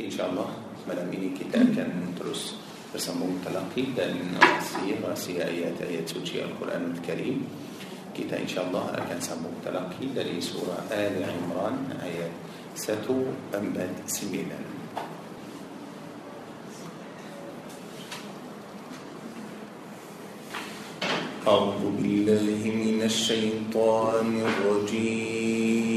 إن شاء الله. مدام إني كتاب كان ندرس بسمو التلقي من سيرة آيات آيات سوتي القرآن الكريم. كتاب إن شاء الله كان سمو التلقي دل سورة آل عمران آيات ستو أمد سميلا أعوذ بالله من الشيطان الرجيم.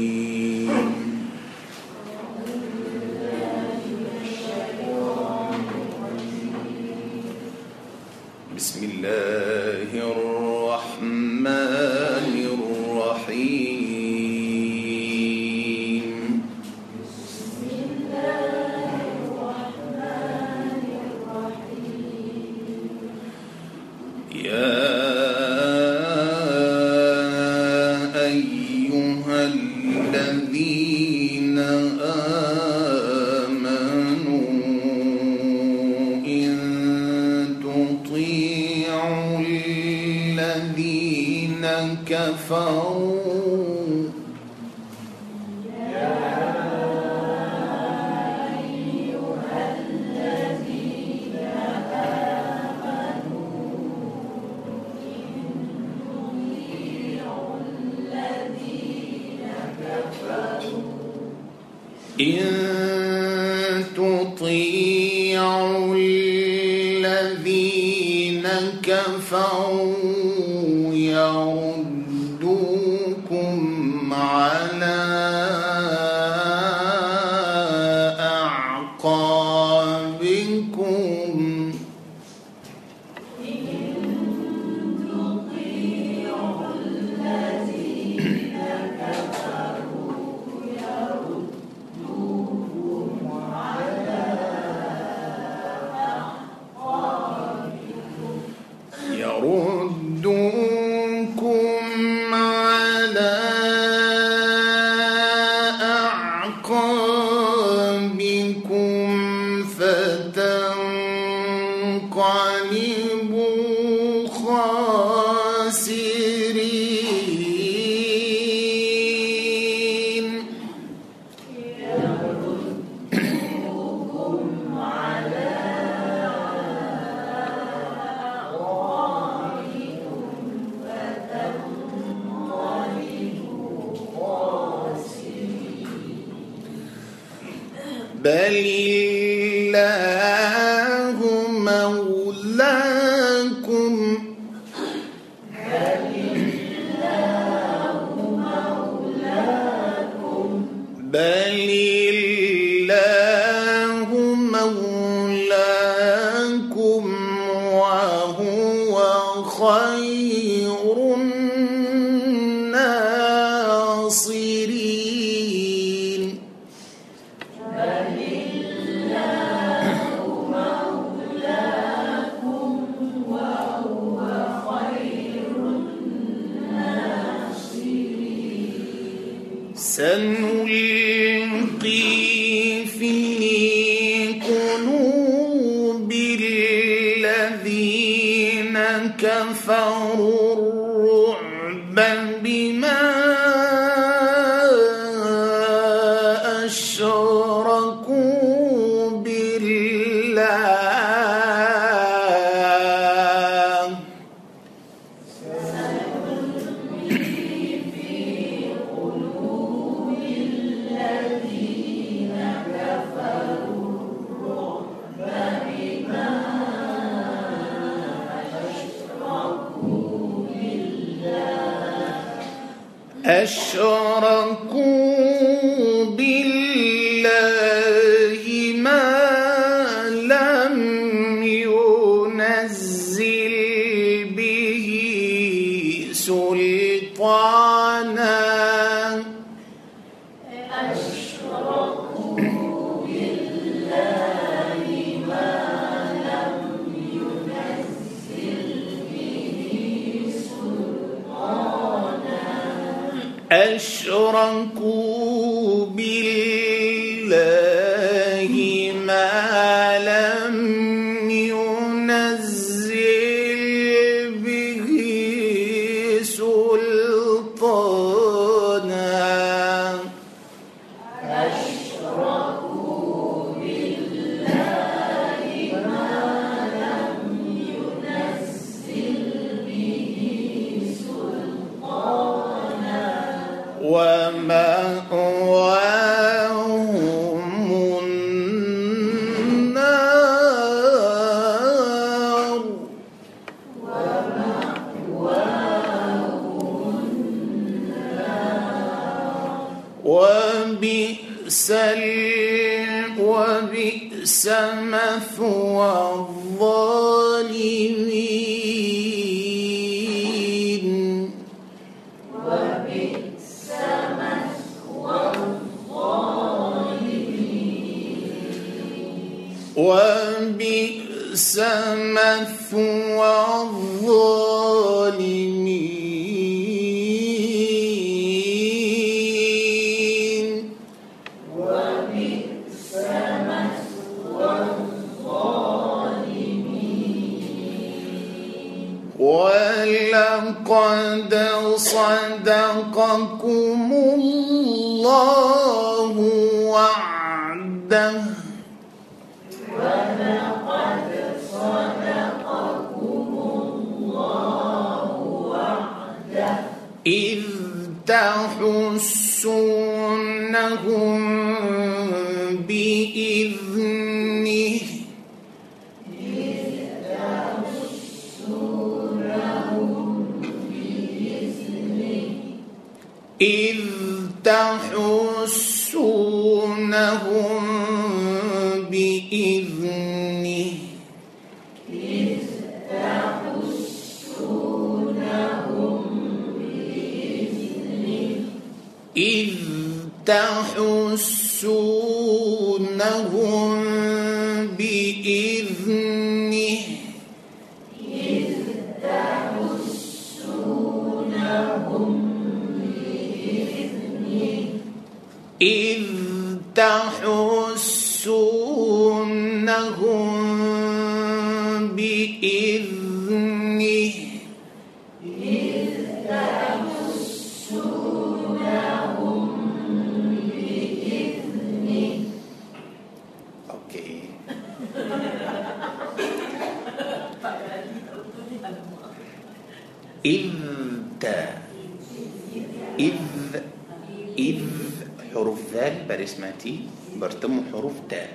كاريزماتي برتم حروف تاء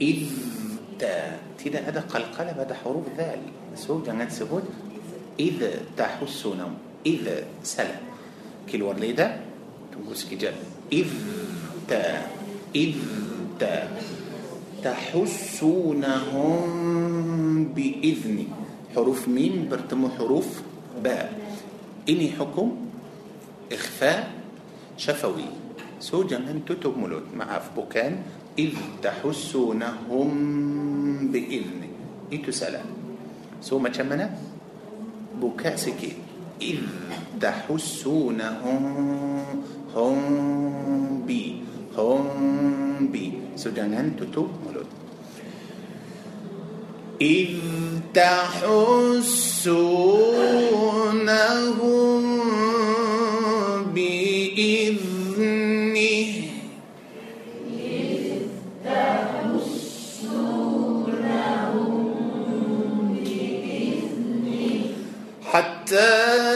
إذ تاء تدا هذا قلقلة هذا حروف ذال. سو جنات إذ إذا تحسون إذا سلا كل ورليدة تنقص كجاب إذ تاء إذ تاء تحسونهم بإذن. حروف مين برتم حروف باء. إني حكم إخفاء شفوي. So jangan tutup mulut. Maaf, bukan إذ تحسونهم بإذن itu salah. So macam mana? Buka sikit. إذ تحسونهم هم بي هم بي So jangan tutup mulut. إذ تحسونهم حتى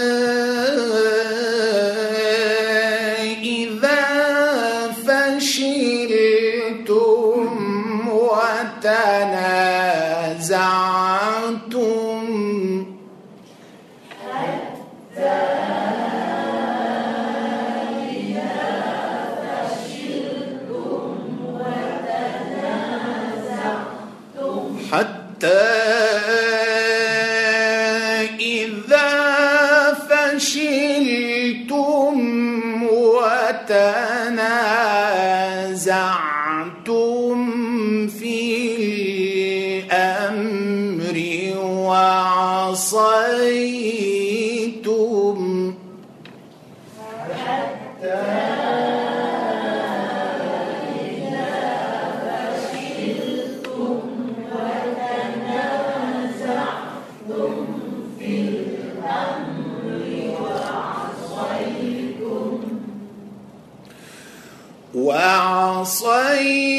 وتنازعتم عصيت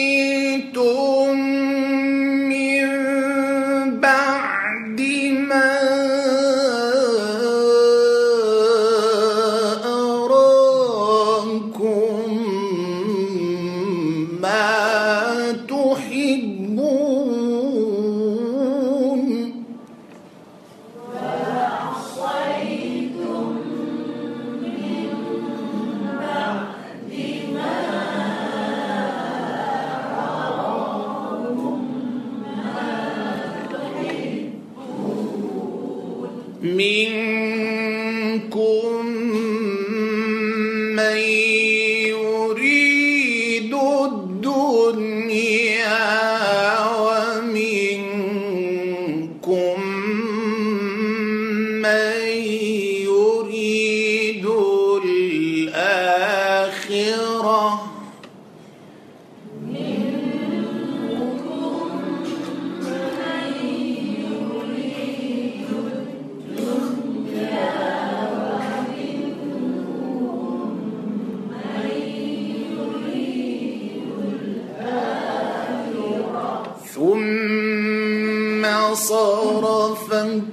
فأثابكم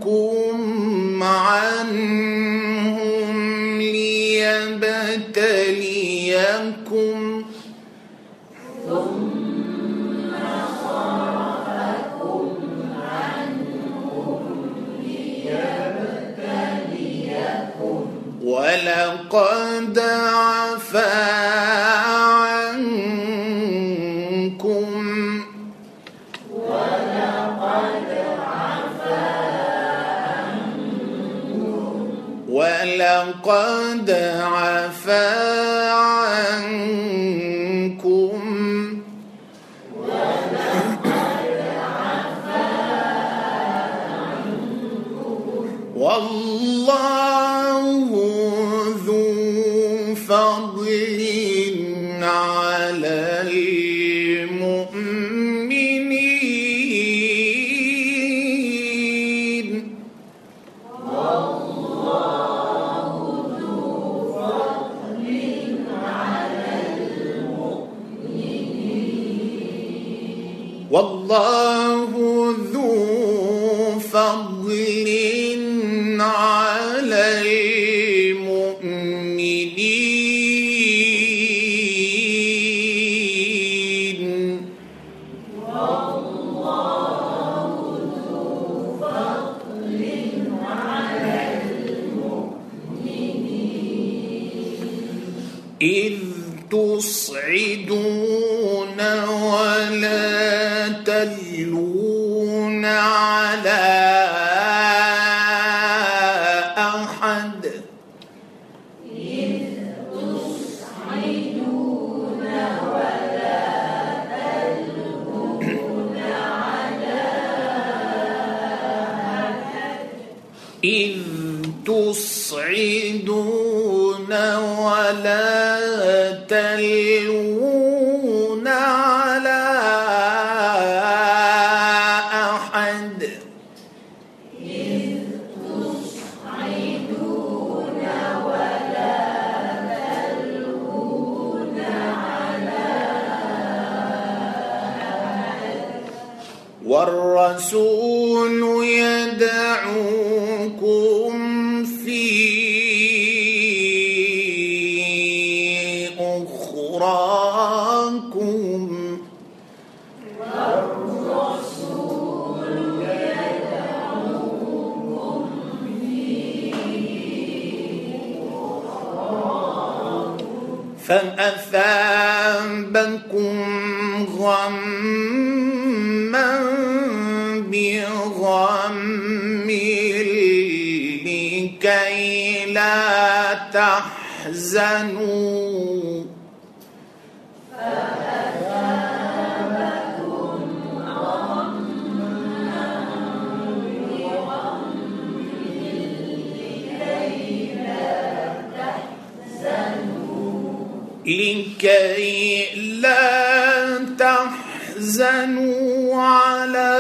تحزنوا على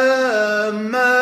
ما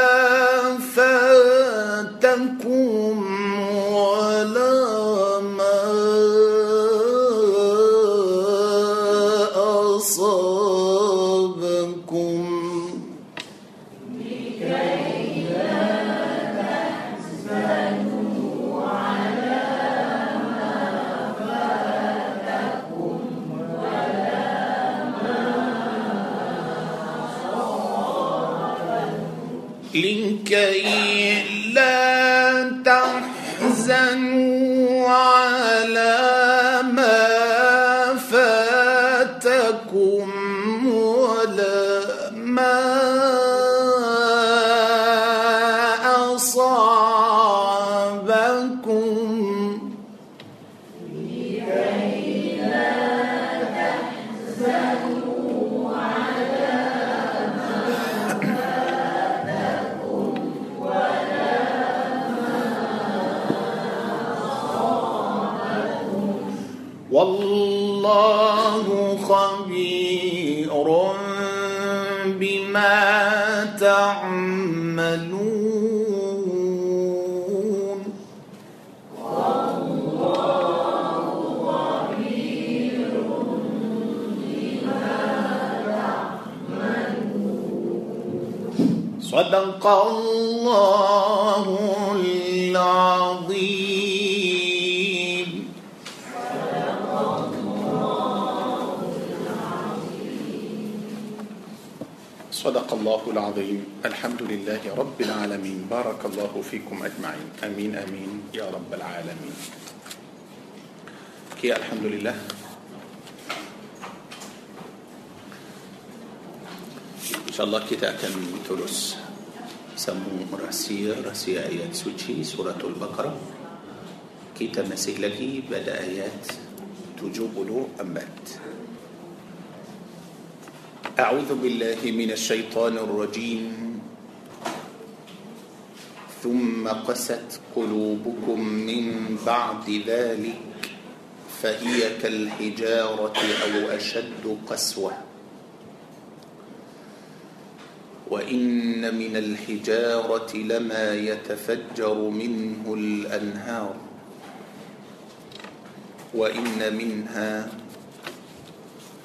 العظيم. الحمد لله رب العالمين. بارك الله فيكم أجمعين. أمين أمين. يا رب العالمين. كي الحمد لله. إن شاء الله kita akan terus sambung rahsia rahsia ayat suci suratul Baqarah kita masih lagi pada ayat 74 أعوذ بالله من الشيطان الرجيم. ثم قست قلوبكم من بعد ذلك فهي كالحجارة أو أشد قسوة. وإن من الحجارة لما يتفجر منه الأنهار وإن منها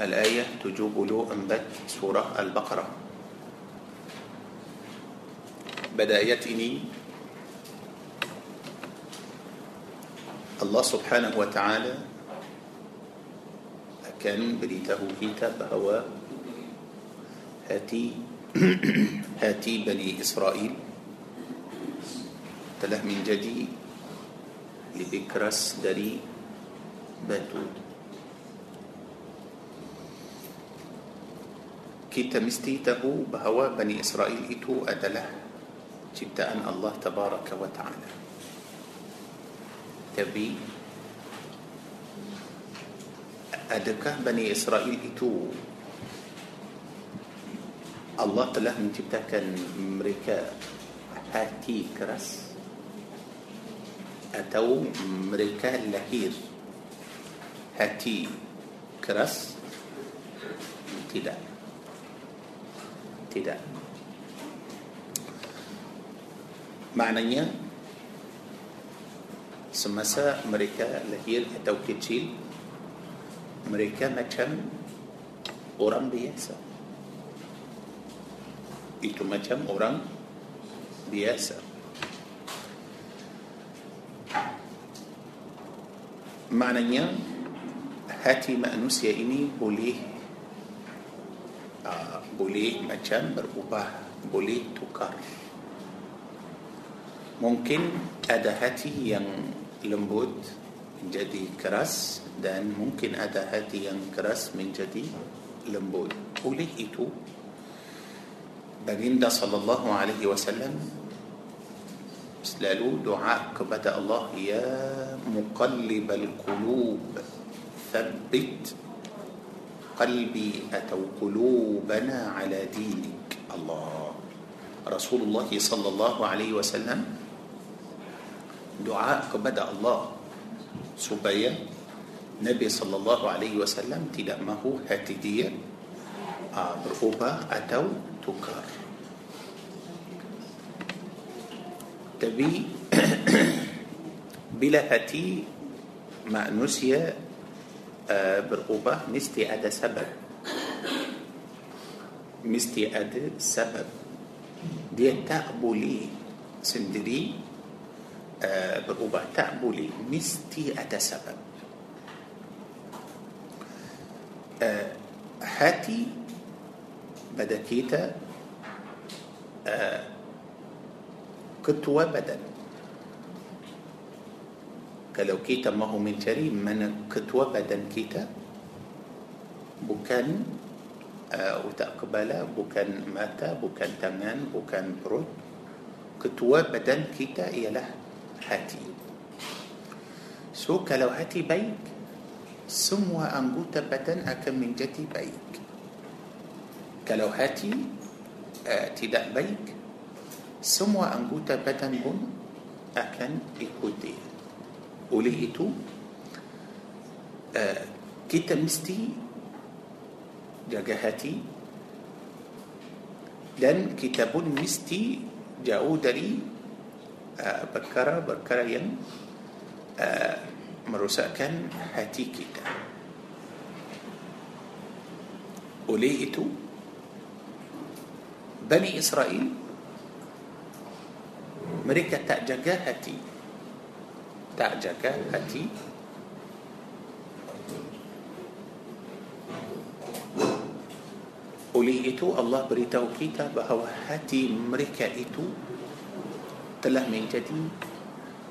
الآية تجوب له أنبت سورة البقرة. بدايتني الله سبحانه وتعالى أكان بريته كتاب هو هاتي هاتي بني إسرائيل. تله من جدي. لبكرس دري. Betul. Kita mesti tahu bahawa بني إسرائيل itu adalah ciptaan الله تبارك وتعالى. tapi adakah بني إسرائيل itu. الله telah menciptakan mereka hati keras أتو مريكا لهير. هاتي كرس تدعي tidak maknanya semasa mereka lahir atau kecil mereka macam orang biasa itu macam orang biasa maknanya hati manusia ini boleh uh, boleh macam berubah boleh tukar. Mungkin ada hati yang lembut menjadi keras dan mungkin ada hati yang keras menjadi lembut. Oleh itu. Baginda sallallahu alaihi wasallam selalu doa kepada Allah ya muqallibal qulub thabbit qalbi atau qulubana ala dinik Allah Rasulullah sallallahu alaihi wasallam doa kepada Allah supaya Nabi sallallahu alaihi wasallam tidak mahu hati dia uh, berubah atau tukar. Tapi bila hati manusia uh, آه، بالقوبة مستي أدا سبب. مستي أدا سبب. دي تقبلي سندري آه، بالقوبة تقبلي مستي أدا سبب. آه، هاتي بدكيتا قطوة بدن. Kalau kita mahu mencari mana ketua badan kita bukan uh, otak kepala, bukan mata, bukan tangan, bukan perut. Ketua badan kita ialah hati. So kalau hati baik, semua anggota badan akan menjadi baik. Kalau hati uh, tidak baik, semua anggota badan pun akan ikuti. Oleh itu, uh, kita mesti jaga hati dan kita pun mesti jauh dari uh, perkara-perkara yang uh, merosakkan hati kita. Oleh itu, Bani Israel mereka tak jaga hati. Tak jaga hati Oleh itu Allah beritahu kita bahawa hati mereka itu telah menjadi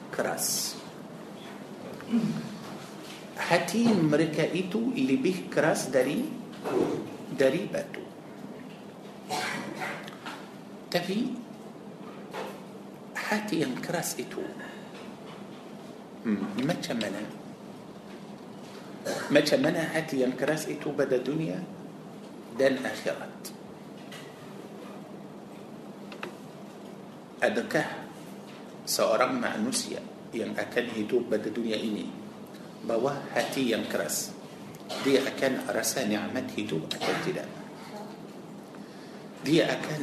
keras. Hati mereka itu lebih keras dari dari batu. Tapi hati yang keras itu hmm, macam mana? Macam mana hati yang keras itu pada dunia dan akhirat? Adakah seorang manusia yang akan hidup pada dunia ini bawah hati yang keras dia akan rasa nikmat hidup atau tidak? Dia akan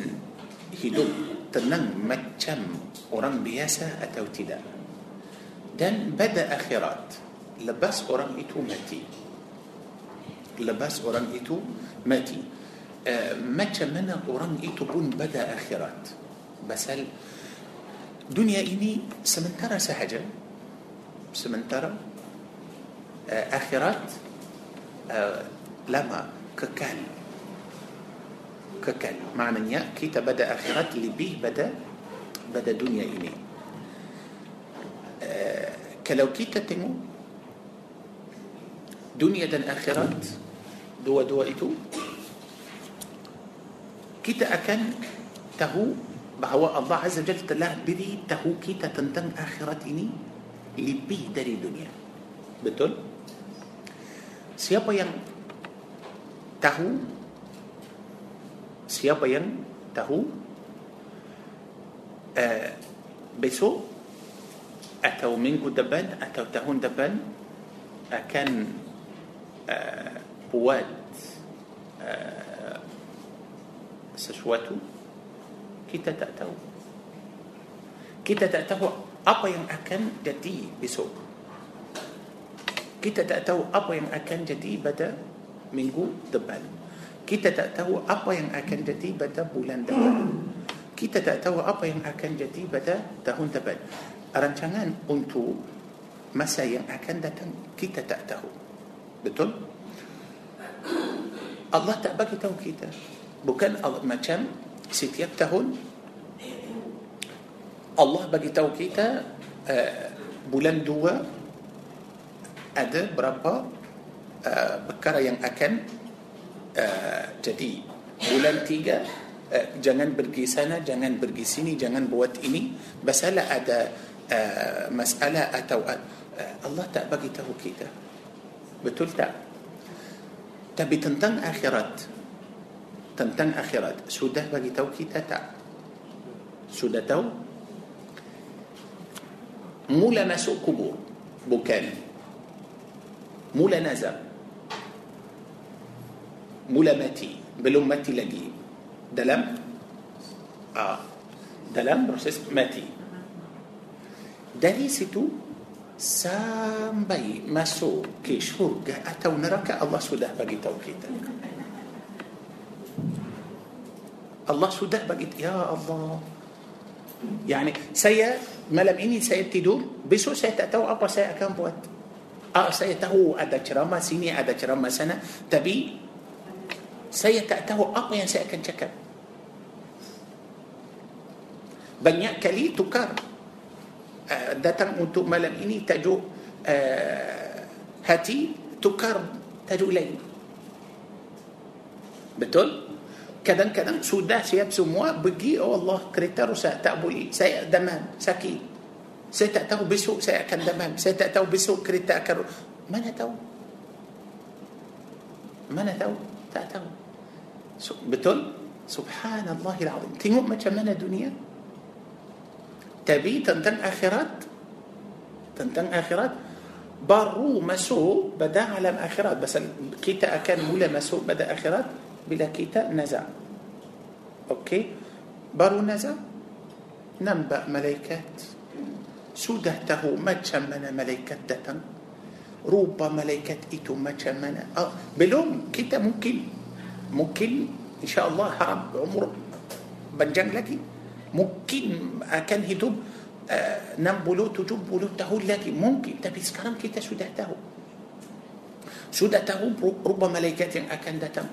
hidup tenang macam orang biasa atau tidak? Dan pada akhirat lepas orang itu mati lepas orang itu mati uh, macam mana orang itu pun pada akhirat pasal dunia ini sementara sahaja sementara uh, akhirat uh, lama kekal kekal maknanya kita pada akhirat lebih pada pada dunia ini uh, kalau kita tengok dunia dan akhirat dua-dua itu kita akan tahu bahawa Allah Azza Jalla telah beri tahu kita tentang akhirat ini lebih dari dunia. Betul? Siapa yang tahu siapa yang tahu uh, besok atau minggu depan atau tahun depan akan uh, buat uh, sesuatu kita tak tahu kita tak tahu apa yang akan jadi besok kita tak tahu apa yang akan jadi pada minggu depan kita tak tahu apa yang akan jadi pada bulan depan kita tak tahu apa yang akan jadi pada tahun depan rancangan untuk masa yang akan datang kita tak tahu. Betul? Allah tak bagi tahu kita. Bukan Allah macam setiap tahun. Allah bagi tahu kita uh, bulan dua ada berapa uh, perkara yang akan uh, jadi. Bulan tiga uh, jangan pergi sana jangan pergi sini jangan buat ini. Masalah ada آه، مسألة أتوا آه، الله تأبقي تهو كده بتقول تا. تبي تنتن آخرت. تنتن آخرت. شو ده بقي تهو كده تا؟ شو ده تهو مولا نسو كبور بوكان مولا نزر مولا ماتي بلوم ماتي لجيب دلم آه. دلم بروسيس ماتي dari situ sampai masuk ke syurga atau neraka Allah sudah bagi tahu kita Allah sudah bagi ya Allah. Yani saya malam ini saya tidur besok saya tak tahu apa saya akan buat. Ah, saya tahu ada ceramah sini ada ceramah sana tapi saya tak tahu apa yang saya akan cakap. Banyak kali tukar datang untuk malam ini tajuk uh, hati tukar tajuk lain betul kadang-kadang sudah siap semua pergi oh Allah kereta rosak tak boleh saya demam sakit saya tak tahu besok saya akan demam saya tak tahu besok kereta akan mana tahu mana tahu tak tahu so, betul subhanallahil azim tengok macam mana dunia tapi tentang akhirat tentang akhirat baru masuk pada alam akhirat bas kita akan mula masuk pada akhirat bila kita nazar okey baru nazar nampak malaikat sudah tahu macam mana malaikat datang rupa malaikat itu macam mana ah, belum kita mungkin mungkin insyaallah harap umur panjang lagi mungkin akan hidup uh, 60 70 tahun lagi mungkin tapi sekarang kita sudah tahu sudah tahu rupa malaikat yang akan datang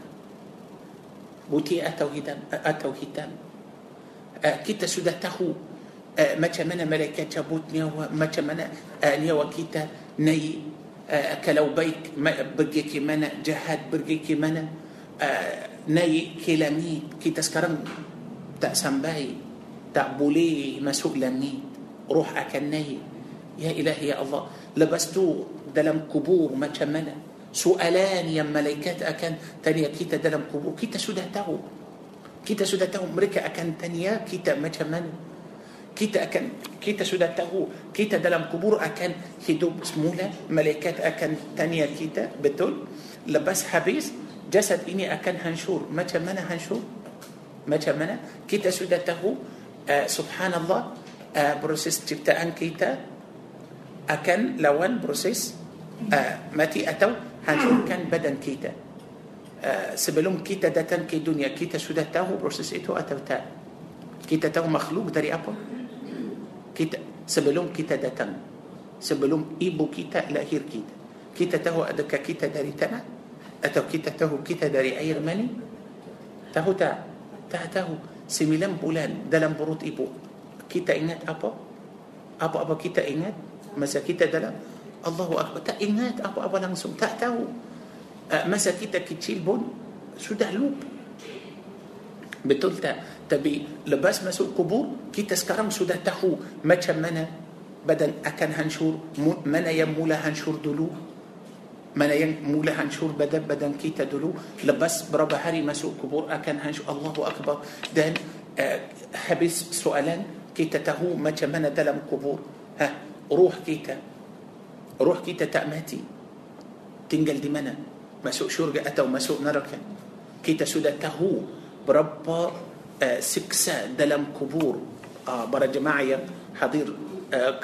putih atau hitam atau hitam uh, kita sudah tahu uh, macam mana malaikat cabut nyawa macam mana uh, nyawa kita naik uh, kalau baik pergi ke mana jahat pergi ke mana uh, naik ke langit kita sekarang tak sampai تقبلي مسوق لني روح أكنه يا إلهي يا الله lepas tu dalam kubur macam mana soalan ya malaikat akan tanya kita dalam kubur kita sudah tahu kita sudah tahu mereka akan tanya kita macam mana kita akan kita sudah tahu kita dalam kubur akan hidup semula malaikat akan tanya kita betul. lepas habis jasad ini akan hancur. macam mana hancur? macam mana kita sudah tahu uh, subhanallah uh, proses ciptaan kita akan lawan proses uh, mati atau hancurkan badan kita uh, sebelum kita datang ke dunia kita sudah tahu proses itu atau tak kita tahu makhluk dari apa kita sebelum kita datang sebelum ibu kita lahir kita kita tahu adakah kita dari tanah atau kita tahu kita dari air mani tahu tak tak tahu sembilan bulan dalam perut ibu kita ingat apa apa-apa kita ingat masa kita dalam Allahu Akbar tak ingat apa-apa langsung tak tahu uh, masa kita kecil pun sudah lupa betul tak tapi lepas masuk kubur kita sekarang sudah tahu macam mana badan akan hancur mana yang mula hancur dulu ملايين مولا هنشو بدب بدن كي تدلو. لبس برب هري مسو كبور أكن هنشو الله أكبر. دان آه، حبس سؤالا كي تتهو ما تمنى دلم كبور. ها روح كي كيتا روح كيتا تأماتي تنقل دي منا مسوء شرق وما سوء نركا كي سودا تهو بربا آه، سكسا دلم كبور. آه، برا جماعية حضير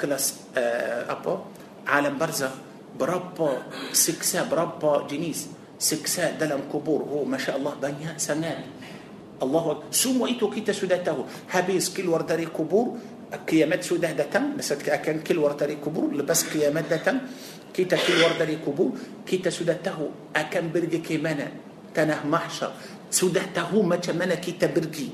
كلاس آه أبو عالم برزخ. Berapa siksa berapa jenis siksa dalam kubur oh masya Allah banyak sangat Allah semua itu kita sudah tahu habis keluar dari kubur kiamat sudah datang masa akan keluar dari kubur lepas kiamat datang kita keluar dari kubur kita sudah tahu akan pergi ke mana tanah mahsyar sudah tahu macam mana kita pergi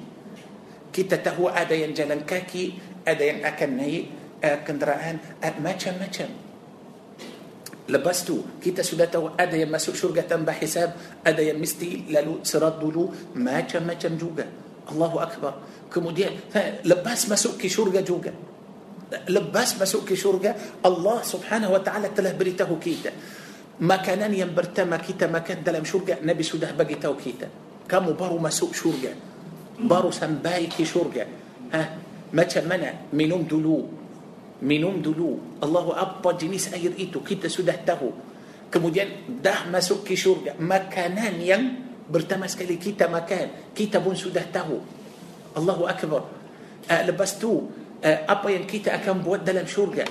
kita tahu ada yang jalan kaki ada yang akan naik kenderaan macam-macam lepas tu kita sudah tahu ada yang syurga بحساب ada yang mesti. Lalu sirat dulu. Makan makan juga. الله أكبر. Kemudian lepas masuk ke syurga juga. Lepas masuk ke syurga. الله سبحانه وتعالى telah beritahu kita. Makan yang mana kita. Makan dalam syurga. Nabi sudah bagi tahu kita. كمو بارو ما سوك شرقة. بارو سمبايكي شرقة. ها ما كان منا. منوم دولو. Minum dulu. Allahu apa jenis air itu kita sudah tahu. Kemudian dah masuk ke syurga makanan yang pertama sekali kita makan kita pun sudah tahu. Allahu akbar. Uh, lepas tu uh, apa yang kita akan buat dalam syurga?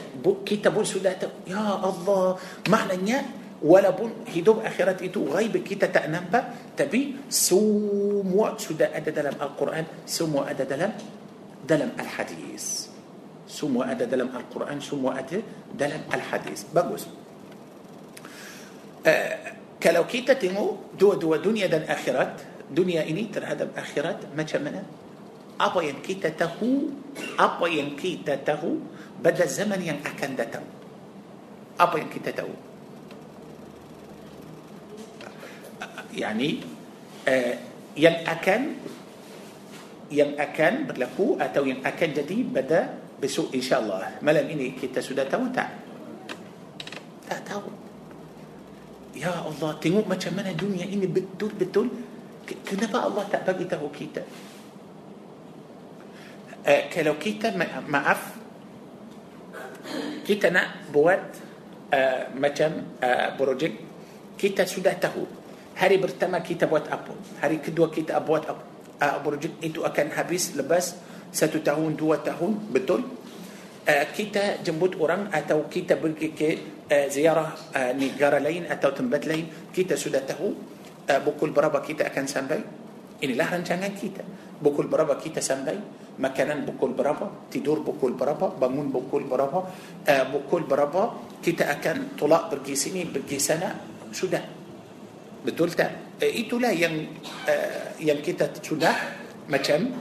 Kita pun sudah tahu. Ya Allah maknanya walaupun hidup akhirat itu gaib kita tak nampak tapi semua sudah ada dalam Al-Quran semua ada dalam dalam Al-Hadis semua ada dalam Al-Quran semua ada dalam Al-Hadis. Bagus. Ah kalau kita tengok dua dua dunia dan akhirat dunia ini terhadap akhirat macam mana apa yang kita tahu apa yang kita tahu pada zaman yang akan datang. Apa yang kita يعني آه، ين أكن ين أكن بلكو أتو ين أكن جديد بدأ besok insyaAllah malam ini kita sudah tahu tak? tak tahu Ya Allah tengok macam mana dunia ini betul-betul kenapa Allah tak bagi tahu kita uh, kalau kita ma- maaf kita nak buat uh, macam uh, projek kita sudah tahu hari pertama kita buat apa hari kedua kita buat apa uh, projek itu akan habis lepas satu tahun dua tahun betul? Uh, kita jemput orang atau kita pergi ke uh, ziarah uh, negara lain atau tempat lain kita sudah tahu pukul berapa kita akan sampai. Inilah rancangan kita. Pukul berapa kita sampai makanan pukul berapa tidur pukul berapa bangun pukul berapa pukul berapa kita akan tolak pergi sini pergi sana sudah. Betul tak? Itulah yang yang kita sudah macam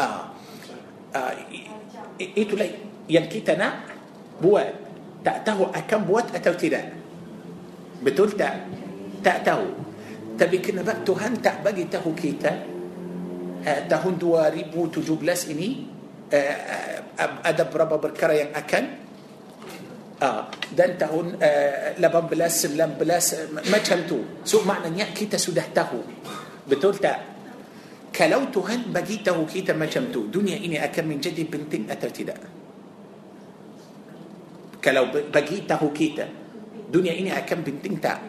uh, uh, itulah yang kita nak buat. Tak tahu akan buat atau tidak. Betul tak? Tak tahu. Tapi kenapa Tuhan tak bagi tahu kita uh, tahun 2017 ini uh, uh, ada beberapa perkara yang akan uh, dan tahun uh, 18 19 uh, macam tu. So maknanya kita sudah tahu. Betul tak kalau Tuhan bagi tahu kita macam tu dunia ini akan menjadi penting atau tidak? Kalau bagi tahu kita dunia ini akan penting tak?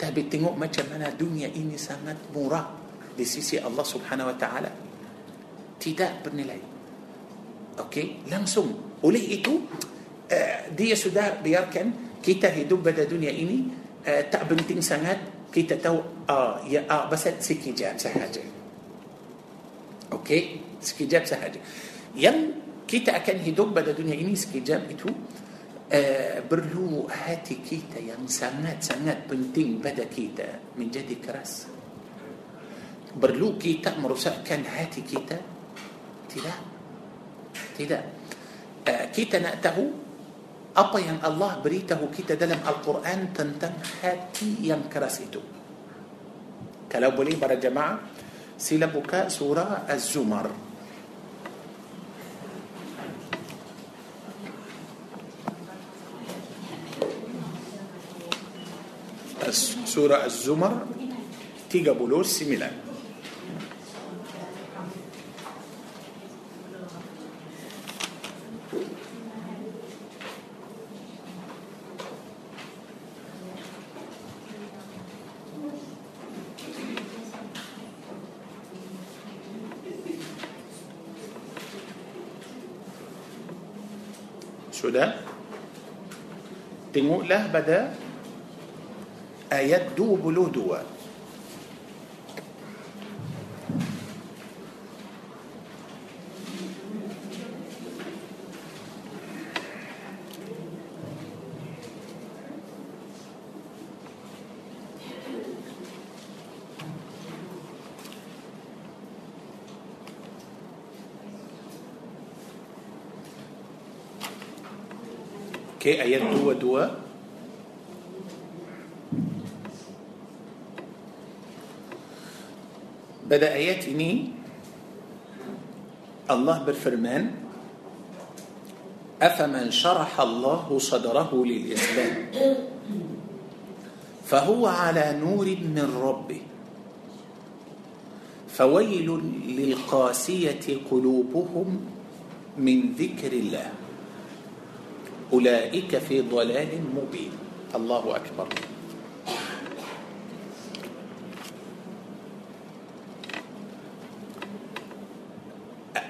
Tapi tengok macam mana dunia ini sangat murah di sisi Allah Subhanahu wa taala. Tidak bernilai. Okey langsung. Oleh itu uh, dia sudah biarkan kita hidup pada dunia ini uh, tak penting sangat. Kita tahu uh, ya uh, bas sekejap sahaja okey sekejap sahaja yang kita akan hidup pada dunia ini sekejap itu uh, perlu hati kita yang sangat-sangat penting pada kita menjadi keras. Perlu kita merosakkan hati kita? Tidak. Tidak. Uh, kita nak tahu apa yang Allah beritahu kita dalam Al-Quran tentang hati yang keras itu. Kalau boleh para jemaah, سيلة بكاء سورة الزمر. سورة الزمر تيجا بولوس سيميلان. تنقول له بدأ آيات دو بلو دوا Okey, ayat 22 pada ayat ini Allah berfirman أفمن شرح الله صدره للإسلام؟ فهو على نور من ربه. فويل للقاسية قلوبهم من ذكر الله. أولئك في ضلال مبين. الله أكبر.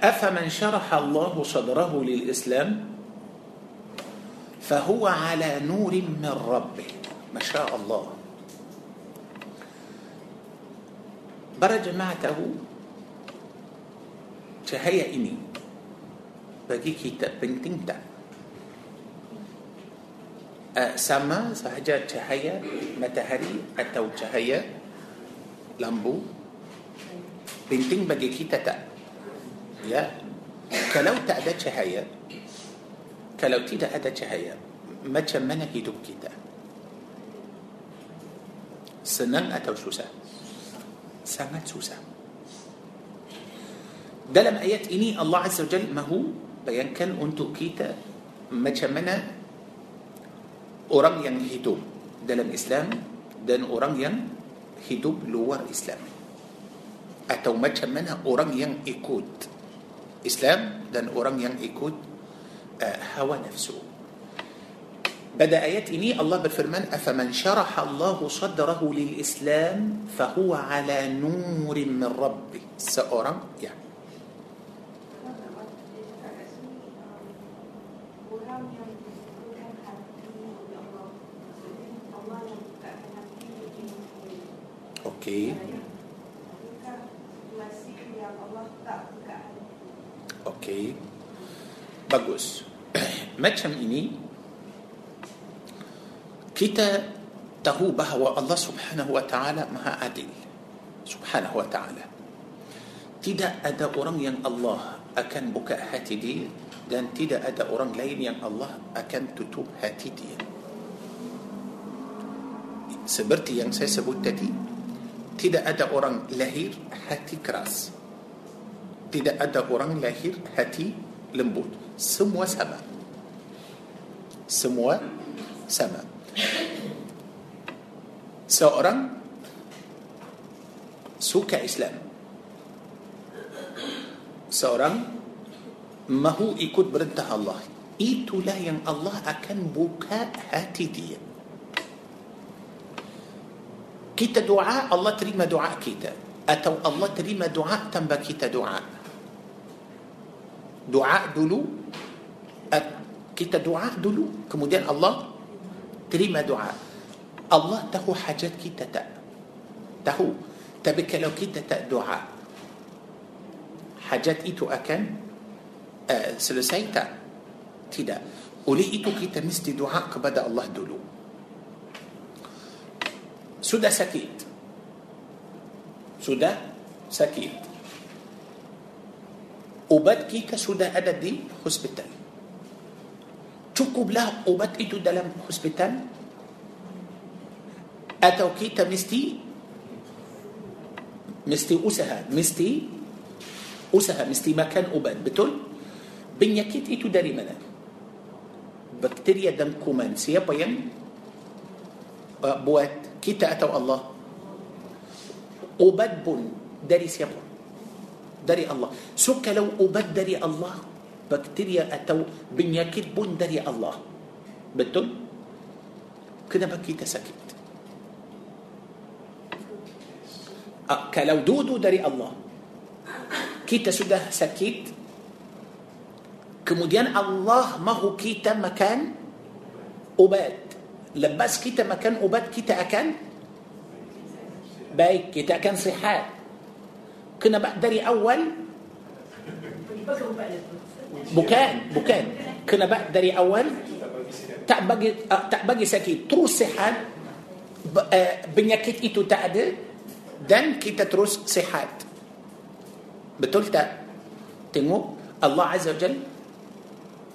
أفمن شرح الله صدره للإسلام؟ فهو على نور من ربه. ما شاء الله. jemaah tahu cahaya ini bagi kita penting tak uh, sama sahaja cahaya matahari atau cahaya lampu penting bagi kita tak ya kalau tak ada cahaya kalau tidak ada cahaya macam mana hidup kita senang atau susah sangat susah dalam ayat ini Allah Azza wa Jal mahu bayangkan untuk kita macam mana orang yang hidup dalam Islam dan orang yang hidup luar Islam atau macam mana orang yang ikut Islam dan orang yang ikut uh, hawa nafsu pada ayat ini Allah berfirman afaman syaraha Allah sadrahu lil Islam fahuwa ala nurin min rabbih seorang ya okey okey bagus macam ini kita tahu bahawa Allah Subhanahu wa taala Maha Adil. Subhanahu wa taala. Tidak ada orang yang Allah akan buka hati dia dan tidak ada orang lain yang Allah akan tutup hati dia. Seperti yang saya sebut tadi, tidak ada orang lahir hati keras. Tidak ada orang lahir hati lembut. Semua sama. Semua sama. Seorang suka Islam. Seorang mahu ikut perintah Allah. Itulah yang Allah akan buka hati dia. Kita doa Allah terima doa kita. Atau Allah terima doa tanpa kita doa. Doa dulu. Kita doa dulu. Kemudian Allah terima doa. Allah tahu hajat kita tak. Tahu. Tapi kalau kita tak doa. Hajat itu akan ah selesai tak. Tak boleh itu kita mesti doa kepada Allah dulu. سدى سكيت سدى سكيت أبد كيك سدى أددي هسبتال تكوب له أبد إتو دلم هسبتال أتو كيتا مستي مستي أسها مستي أسها مستي مكان أبد بتول بن يكيت إتو داري منا بكتيريا دم كومان سيابين بوات kita atau Allah ubat pun dari siapa dari Allah so kalau ubat dari Allah bakteria atau penyakit pun dari Allah betul kenapa kita sakit uh, kalau dudu dari Allah kita sudah sakit kemudian Allah mahu kita makan ubat lepas kita makan ubat kita akan baik kita akan sihat kenapa dari awal bukan bukan kenapa dari awal tak bagi uh, tak bagi sakit terus sihat uh, penyakit itu tak ada dan kita terus sihat. Betul tak? Tengok Allah Azza wa Jal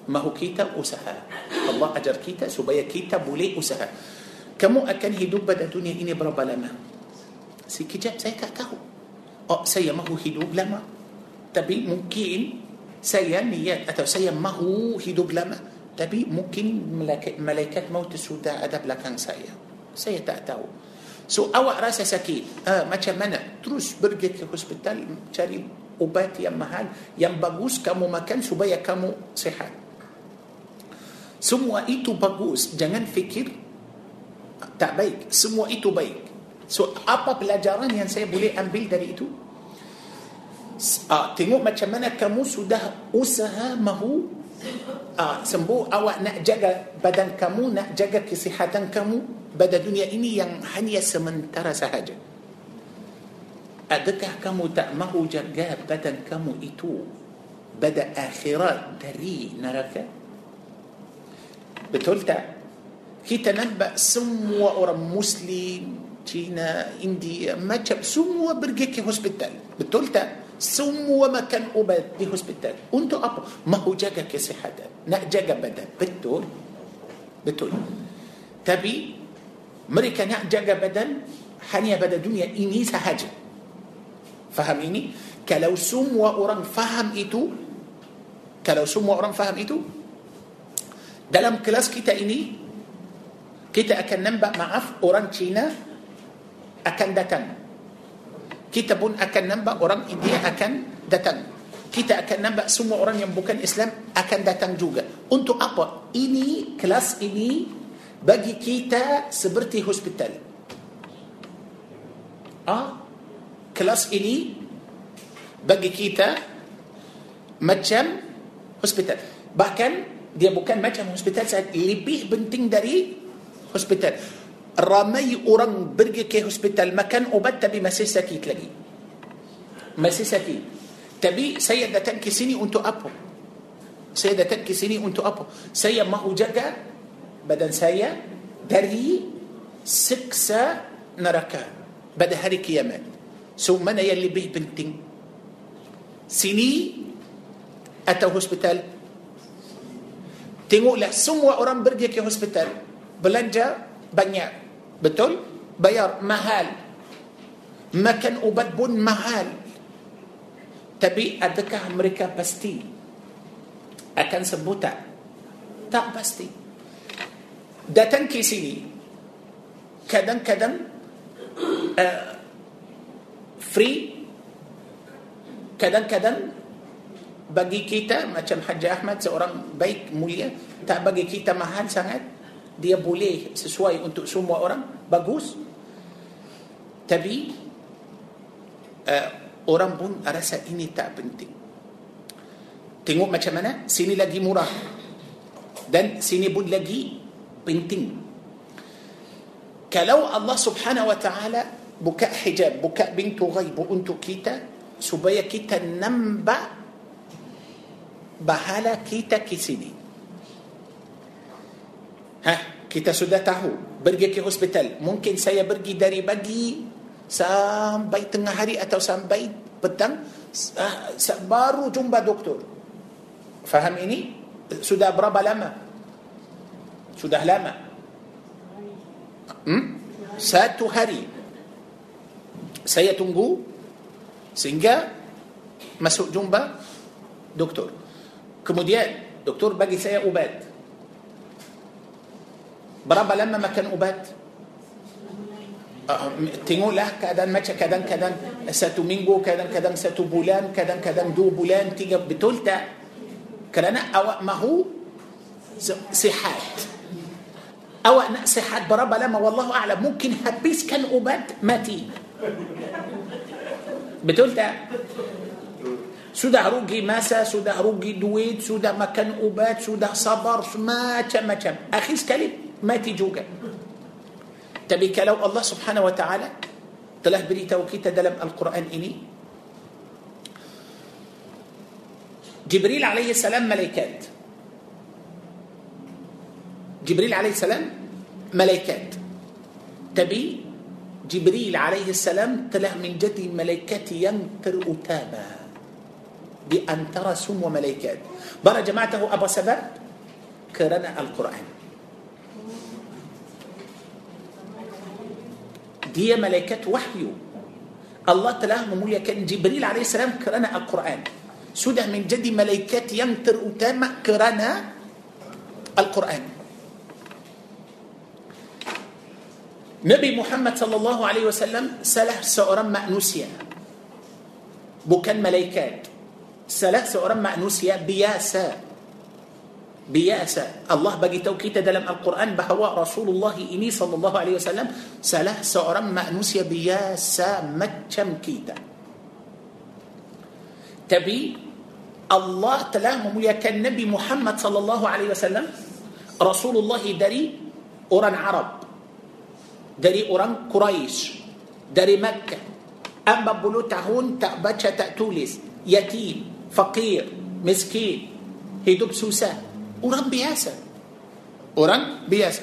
mahu kita usaha. Allah ajar kita supaya kita boleh usaha. Kamu akan hidup pada dunia ini berapa lama? Sekejap saya tak tahu. Oh, saya mahu hidup lama. Tapi mungkin saya niat atau saya mahu hidup lama. Tapi mungkin malaikat, malaikat maut sudah ada belakang saya. Saya tak tahu. So awak rasa sakit uh, Macam mana Terus pergi ke hospital Cari ubat yang mahal Yang bagus kamu makan Supaya kamu sihat Semua itu bagus. Jangan fikir Tak baik. Semua itu baik. So apa pelajaran yang saya boleh ambil dari itu? Uh, Tengok macam mana kamu sudah Usaha mahu uh, Sembuh. Awak nak jaga badan kamu Nak jaga kesihatan kamu pada dunia ini yang hanya sementara sahaja. Adakah kamu tak mahu jaga badan kamu itu pada akhirat dari neraka? Betul tak. Kita nampak semua orang Muslim tinggal di mana tempat semua pergi ke hospital betul tak semua makan ubat di hospital untuk apa mahu jaga kesihatan. Nak jaga badan. Betul betul. Tapi? مريكا نأجاكا بدا. حانيا بدا دنيا إني سهجا فهميني؟ كلو سمو أورام فهم إتو كلو سمو أورام فهم إتو dalam kelas kita ini kita akan nampak maaf orang Cina akan datang. Kita pun akan nampak orang India akan datang. Kita akan nampak semua orang yang bukan Islam akan datang juga. Untuk apa? Ini kelas ini bagi kita seperti hospital. Ah kelas ini bagi kita macam hospital. Bahkan dia bukan macam hospital saja lebih penting dari hospital ramai orang pergi ke hospital makan obat tapi masih sakit lagi masih sakit tapi saya datang ke sini untuk apa saya datang ke sini untuk apa saya mahu jaga badan saya dari siksa neraka pada hari kiamat so mana yang lebih penting sini atau hospital tengoklah semua orang pergi ke hospital belanja banyak. Betul? Bayar mahal. Makan ubat pun mahal. Tapi adakah mereka pasti? Akan sembuh tak? Tak pasti. Datang ke sini kadang-kadang uh, free. Kadang-kadang bagi kita macam Haji Ahmad seorang baik mulia tak bagi kita mahal sangat. Dia boleh sesuai untuk semua orang. Bagus. Tapi uh, orang pun rasa ini tak penting. Tengok macam mana? Sini lagi murah. Dan sini pun lagi penting. Kalau Allah subhanahu wa ta'ala buka hijab buka pintu ghaib untuk kita supaya kita nampak bahala kita ke sini. Ha, kita sudah tahu pergi ke hospital. Mungkin saya pergi dari pagi sampai tengah hari atau sampai petang baru jumpa doktor. Faham ini? Sudah berapa lama? Sudah lama. Hmm? Satu hari. Saya tunggu sehingga masuk jumpa doktor kemudian. Doktor bagi saya ubat berapa lama makan ubat ah, tengoklah kadang macam kadang kadang satu minggu kadang kadang satu bulan kadang kadang dua bulan tiga betul tak. Kerana awak mahu? Sihat awak nak sihat berapa lama والله أعلم. Mungkin habis makan ubat mati. بتولتا. Sudah rugi masa, sudah rugi duit, sudah makan ubat, sudah sabar, macam-macam. Akhir sekali mati juga. Tapi kalau Allah subhanahu wa ta'ala telah beritahu kita dalam Al-Quran ini, Jibril alaihi salam malaikat. Jibril alaihi salam malaikat. Tapi Jibril alaihi salam telah menjadi malaikat yang terutama بأن ترى سم وملائكات. برا جماعته أبا سبب كرنا القرآن. دي ملائكات وحي الله تلاه مموليا كان جبريل عليه السلام كرنا القرآن. سودة من جدي ملائكات ينتر أتامة كرنا Al-Quran. Nabi Muhammad صلى الله عليه وسلم salah seorang manusia. Bukan malaikat. Salah seorang manusia biasa. Biasa. Allah bagi tahu kita dalam Al-Quran bahawa رسول الله ini صلى الله عليه وسلم. Salah seorang manusia biasa macam kita. تبي الله تلاه يا النبي محمد صلى الله عليه وسلم. رسول الله دري أوران عرب. دري أوران قريش. دري مكة. أما بلوتهون تأبتش تأتولس يتيم. فقير مسكين. هيدوب سوسة وران بياسة وران بياسة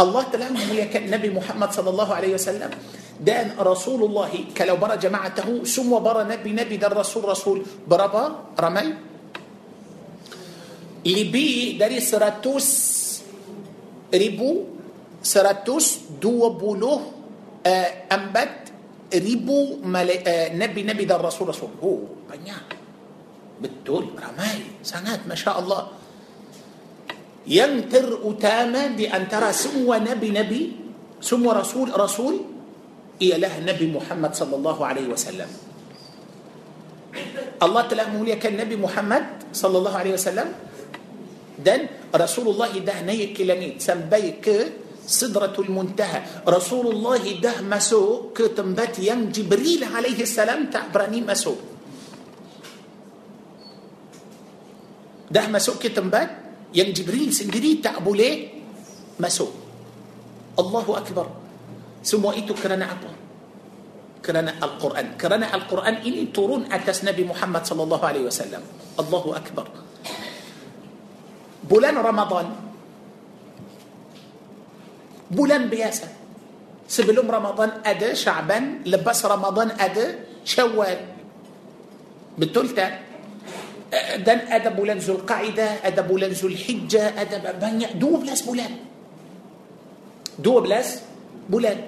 الله تعالى هو نبي محمد صلى الله عليه وسلم. دان رسول الله كلو برا جماعته ثم برا نبي نبي دار رسول رسول. بربا رمي لبي داري سراتوس ربو سراتوس دو بلوه آه، أنبت ربو آه، نبي نبي دار رسول رسول. هو بنيان. بالتوري رمالي سنات ما شاء الله ينتر أتامة بأن ترى سمو نبي نبي سمو رسول رسول إيا له نبي محمد صلى الله عليه وسلم الله تعالى مولي كان نبي محمد صلى الله عليه وسلم دن رسول الله ده نيك كلميت سنبيك صدرة المنتهى رسول الله ده مسوك تنبت ين جبريل عليه السلام تعبرني مسوك Dah masuk ke tempat yang Jibril sendiri tak boleh masuk. Allahu Akbar. Semua itu kerana apa? Kerana Al-Quran. Kerana Al-Quran ini turun atas Nabi Muhammad sallallahu alaihi wasallam. Allahu Akbar. Bulan Ramadan bulan biasa. Sebelum Ramadan ada Syaban, lepas Ramadan ada Syawal. Betul tak? Eh, Dan ada bulan Zulqaidah, ada bulan Zulhijjah, ada banyak 12 bulan. 12 bulan.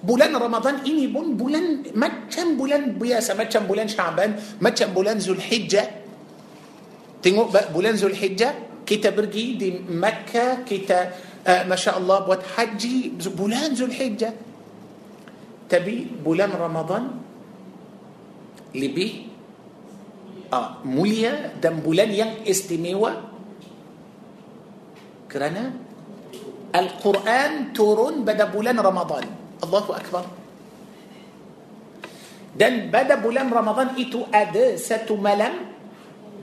Bulan Ramadan ini pun bulan macam bulan biasa, macam bulan Syaban, macam bulan Zulhijjah. Tengok bulan Zulhijjah, kita pergi di Makkah, kita uh, Masya Allah buat haji bulan Zulhijjah. Tapi bulan Ramadan lebih uh, mulia dan bulan yang istimewa kerana Al-Quran turun pada bulan Ramadan. Allahu Akbar. Dan pada bulan Ramadan itu ada satu malam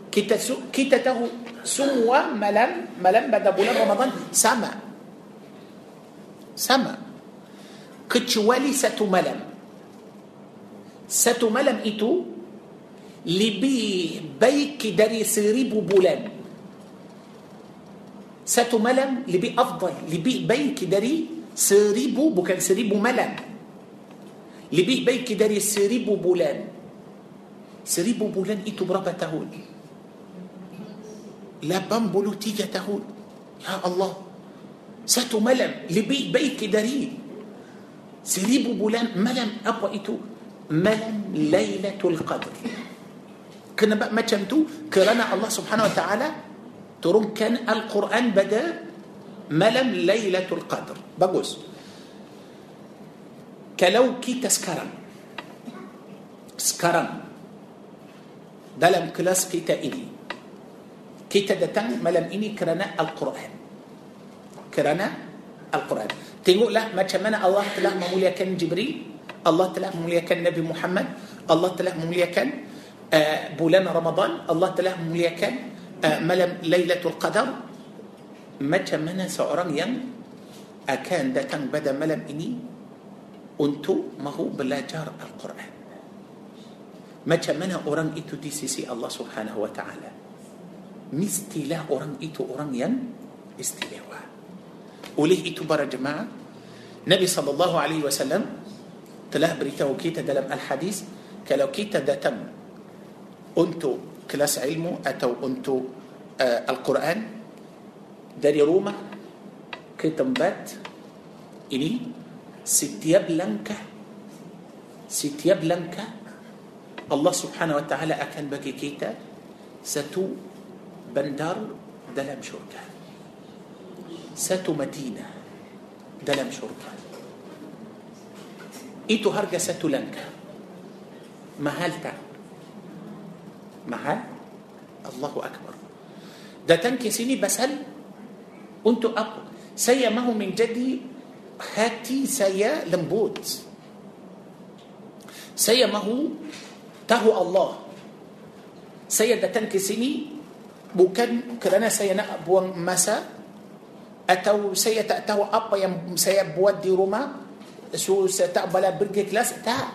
kita kita tahu semua malam malam pada bulan Ramadan sama. Sama. Kecuali satu malam. Satu malam itu lebih baik dari seribu bulan satu malam lebih afdal. Lebih baik dari seribu bukan seribu malam. Lebih baik dari seribu bulan seribu bulan itu berapa tahun Lapan puluh tiga tahun يا الله. Satu malam lebih baik dari seribu bulan malam apa itu malam ليلة القدر. Kenapa macam tu? Kerana Allah Subhanahu Wa Taala turunkan Al-Quran pada malam Lailatul Qadr. Bagus. Kalau kita sekarang sekarang dalam kelas kita ini kita datang malam ini kerana Al-Quran. Kerana Al-Quran. Tengoklah macam mana Allah telah memuliakan Jibril, Allah telah memuliakan Nabi Muhammad, Allah telah memuliakan آه، بولان رمضان. الله تعالى مليكا آه، ملم ليلة القدر. متى منا سعران ين أكان دتن بدا ملم إني أنتو ما هو بلا جار القرآن. Macam mana orang itu di sisi الله سبحانه وتعالى؟ Mestilah orang itu orang yang istimewa boleh itu para jemaah? Nabi صلى الله عليه وسلم telah beritahu kita dalam Al-Hadis kalau kita datang untuk kelas ilmu atau untuk ah Al-Quran. Dari rumah ke tempat ini Setiap langkah setiap langkah الله سبحانه وتعالى akan bagi kita satu bandar dalam syurga. Satu madinah dalam syurga. Itu harga satu langkah mahal tak mahal Allahu Akbar datang ke sini basal untuk apa saya mahu menjadi hati saya lembut saya mahu tahu Allah saya datang ke sini bukan kerana saya nak buang masa atau saya tak tahu apa yang saya buat di rumah so saya tak boleh pergi kelas tak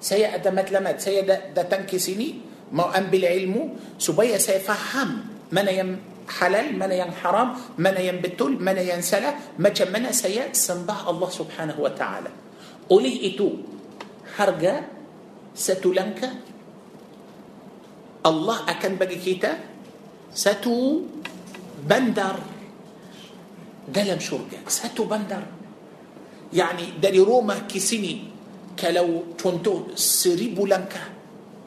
saya ada matlamat saya datang ke sini ما أم بالعلم؟ سبي سيفهم. من يم حلال؟ من ين حرام؟ من ين بتول من ين سلا؟ ما جمنا سيا؟ سنبه الله سبحانه وتعالى. قوله إتو. حرقة ستلنك الله أكن بقي كيتا. ستو بندر. دلم شرقة. ستو بندر. يعني دري روما كسيني كلو تونتو. سريبو بولنكا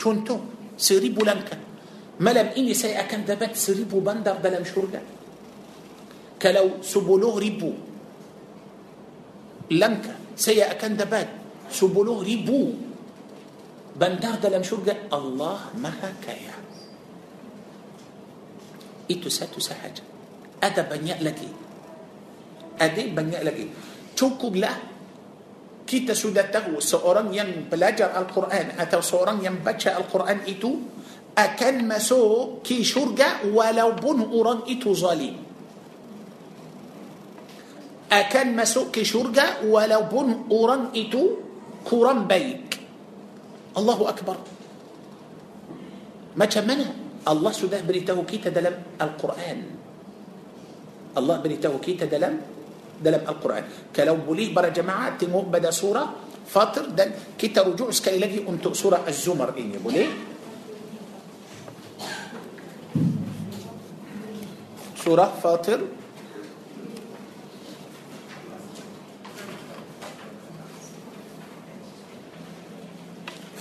تونتو. Seribu langkah malam ini saya akan dapat seribu bandar dalam syurga kalau sepuluh ribu langkah saya akan dapat sepuluh ribu bandar dalam syurga Allah maha kaya itu satu sahaja ada banyak lagi ada banyak lagi cukuplah kita sudah tahu seorang yang belajar Al-Quran atau seorang yang baca Al-Quran itu akan masuk ke syurga walaupun orang itu zalim. Akan masuk ke syurga walaupun orang itu kurang baik. Allahu Akbar. Macam mana? Allah sudah beritahu kita dalam Al-Quran. Allah beritahu kita dalam dalam Al-Quran. Kalau boleh para jemaah tengok pada surah Fatir dan kita rujuk sekali lagi untuk surah Az-Zumar ini. Boleh? Surah Fatir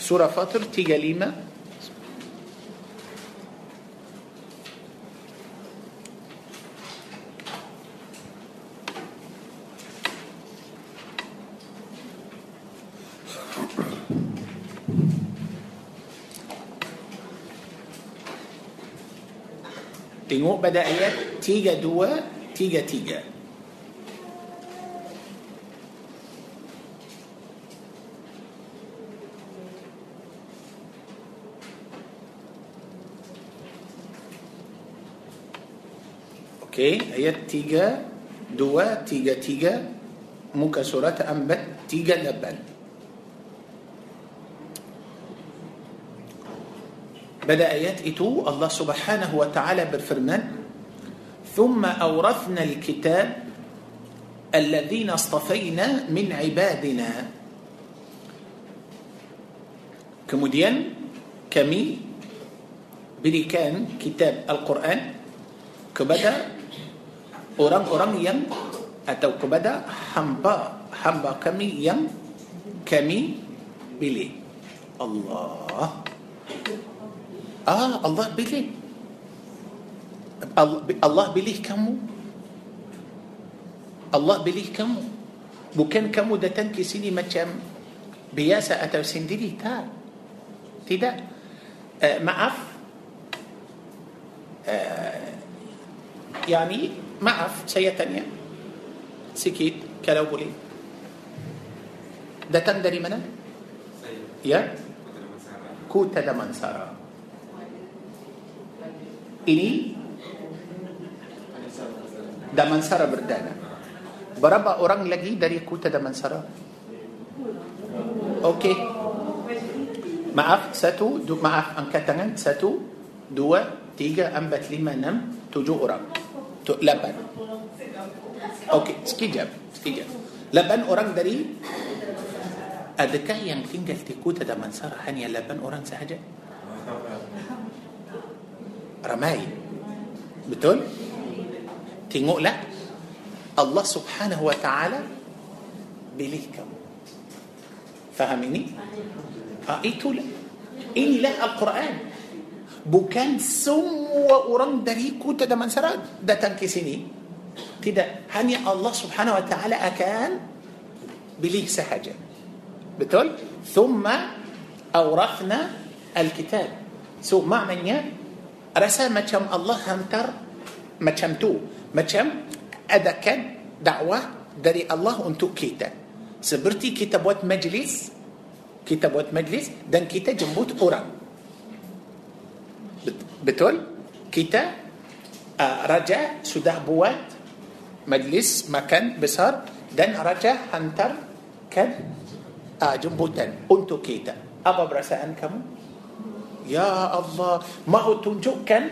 Surah Fatir 35 Tengok pada tiga dua tiga tiga. Okey hi tiga dua tiga tiga. Muka surat empat tiga lapan Pada ayat itu الله سبحانه وتعالى berfirman. ثم أورثنا الكتاب الذين اصطفينا من عبادنا. Kemudian kami berikan kitab القرآن. Kepada orang-orang yang itu kepada hamba-hamba kami yang كمي بلي. الله. Ah, Allah pilih. Allah pilih kamu. Allah pilih kamu. Bukan kamu datang ke sini macam biasa atau sendiri. Tak. Tidak. Uh, maaf. Uh, yani, maaf saya tanya. Sikit kalau boleh. Datang dari mana? Saya. Ya? Kuta Damansara. Ini Damansara berdana. Berapa orang lagi dari Kuta Damansara? Okey. Maaf, satu, du, maaf, angkat tangan. Satu, dua, tiga, empat, lima, enam, tujuh orang. Tu, lapan. Okey, sekejap, sekejap. Lapan orang dari Adakah yang tinggal di Kuta Damansara hanya lapan orang sahaja? Ramai betul tengoklah Allah subhanahu wa ta'ala pilih kamu faham ini ha, itulah inilah Al-Quran bukan semua orang dari kota Damansara datang ke sini tidak hanya Allah subhanahu wa ta'ala akan pilih sahaja betul thumma awrathna al-kitab so maknanya rasa macam Allah hantar macam tu. Macam adakan dakwah dari Allah untuk kita? Seperti kita buat majlis kita buat majlis dan kita jemput orang. Betul? Kita uh, raja sudah buat majlis makan besar dan raja hantarkan uh, jemputan untuk kita. Apa perasaan kamu Ya Allah Mahu tunjukkan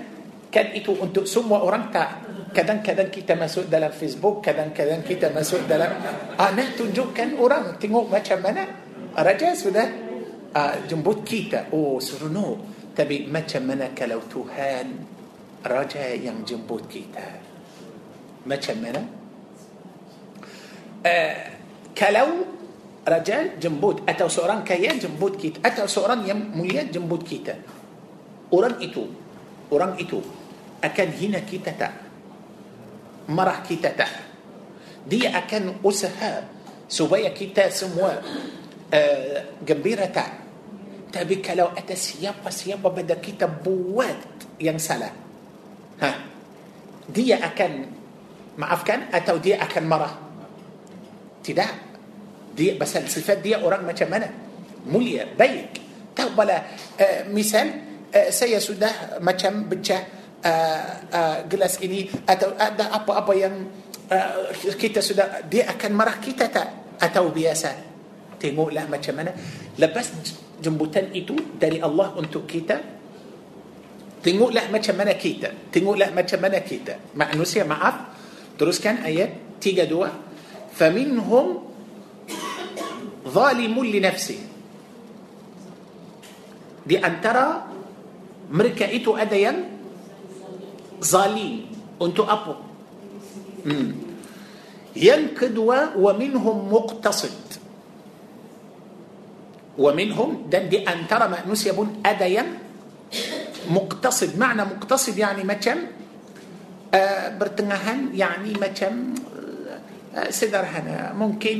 Kan itu untuk semua orang? Tak. Kadang-kadang kita masuk dalam Facebook Kadang-kadang kita masuk dalam ah, Nak tunjukkan orang Tengok macam mana? Raja sudah ah, Jemput kita. Oh seronok. Tapi macam mana kalau Tuhan Raja yang jemput kita? Macam mana? Uh, Kalau raja jemput atau seorang kaya jemput kita atau seorang yang mulia jemput kita. Orang itu orang itu akan hina kita tak? Marah kita tak? Dia akan usaha supaya kita semua uh, gembira tak? Tapi kalau ada siapa-siapa pada kita buat yang salah ha dia akan maafkan atau dia akan marah? Tidak dia pasal sifat dia orang macam mana? Mulia baik. Tahu bala uh, misal uh, saya sudah macam pecah uh, uh, gelas ini atau ada apa-apa yang uh, kita sudah dia akan marah kita tak? Atau biasa? Tengoklah macam mana. Lepas jemputan itu dari Allah untuk kita tengoklah macam mana kita. Tengoklah macam mana kita. Manusia maaf. Teruskan ayat 32 faminhum ظالم لنفسه. دي أن ترى مركة إتو أديا ظالم. أنت أبو. ينكد ومنهم مقتصد. ومنهم دي, دي أن ترى مأنوس يبون أديا مقتصد. معنى مقتصد يعني مثلا آه، برتنهان يعني مثلا آه، آه، سدرهنا ممكن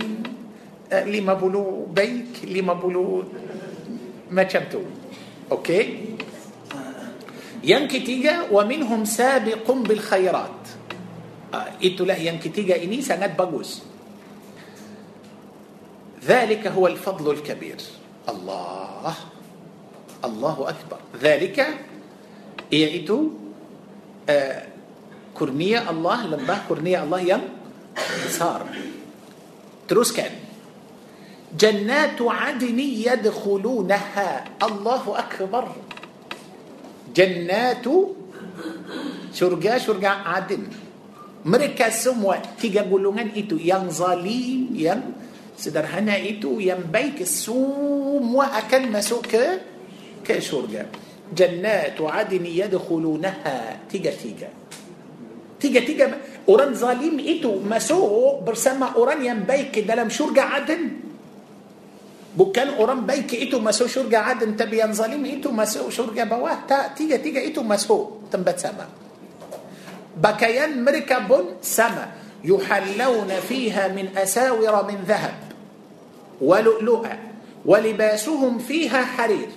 لي ما بولو بيك لي ما بولو ما كنتو أوكي؟ ينكي تيجا ومنهم سابق بالخيرات. آه، ايتو لا ينكي تيجا إني سنت بجوز ذلك هو الفضل الكبير. الله. الله أكبر. ذلك ايتو آه، كرنية الله لما كرنية الله يان besar teruskan. جنات عدن يدخلونها. الله أكبر. جنات Syurga syurga عدن. Mereka semua tiga golongan itu yang zalim yang sederhana itu yang baik semua akan masuk ke syurga جنات عدن يدخلونها تيجا تيجا تيجا تيجا أوران ظليم إتو مسوء برسما أوران يان بيك دلم شرقا عدن بكان قران بيك ايتو مسو شرجة عاد انت بينظلم ايتو مسو شرجة بواه تا تيجا تيجا ايتو مسو تنبت سما. بكيان مركب سما. يحلون فيها من أساور من ذهب. ولؤلؤا ولباسهم فيها حرير.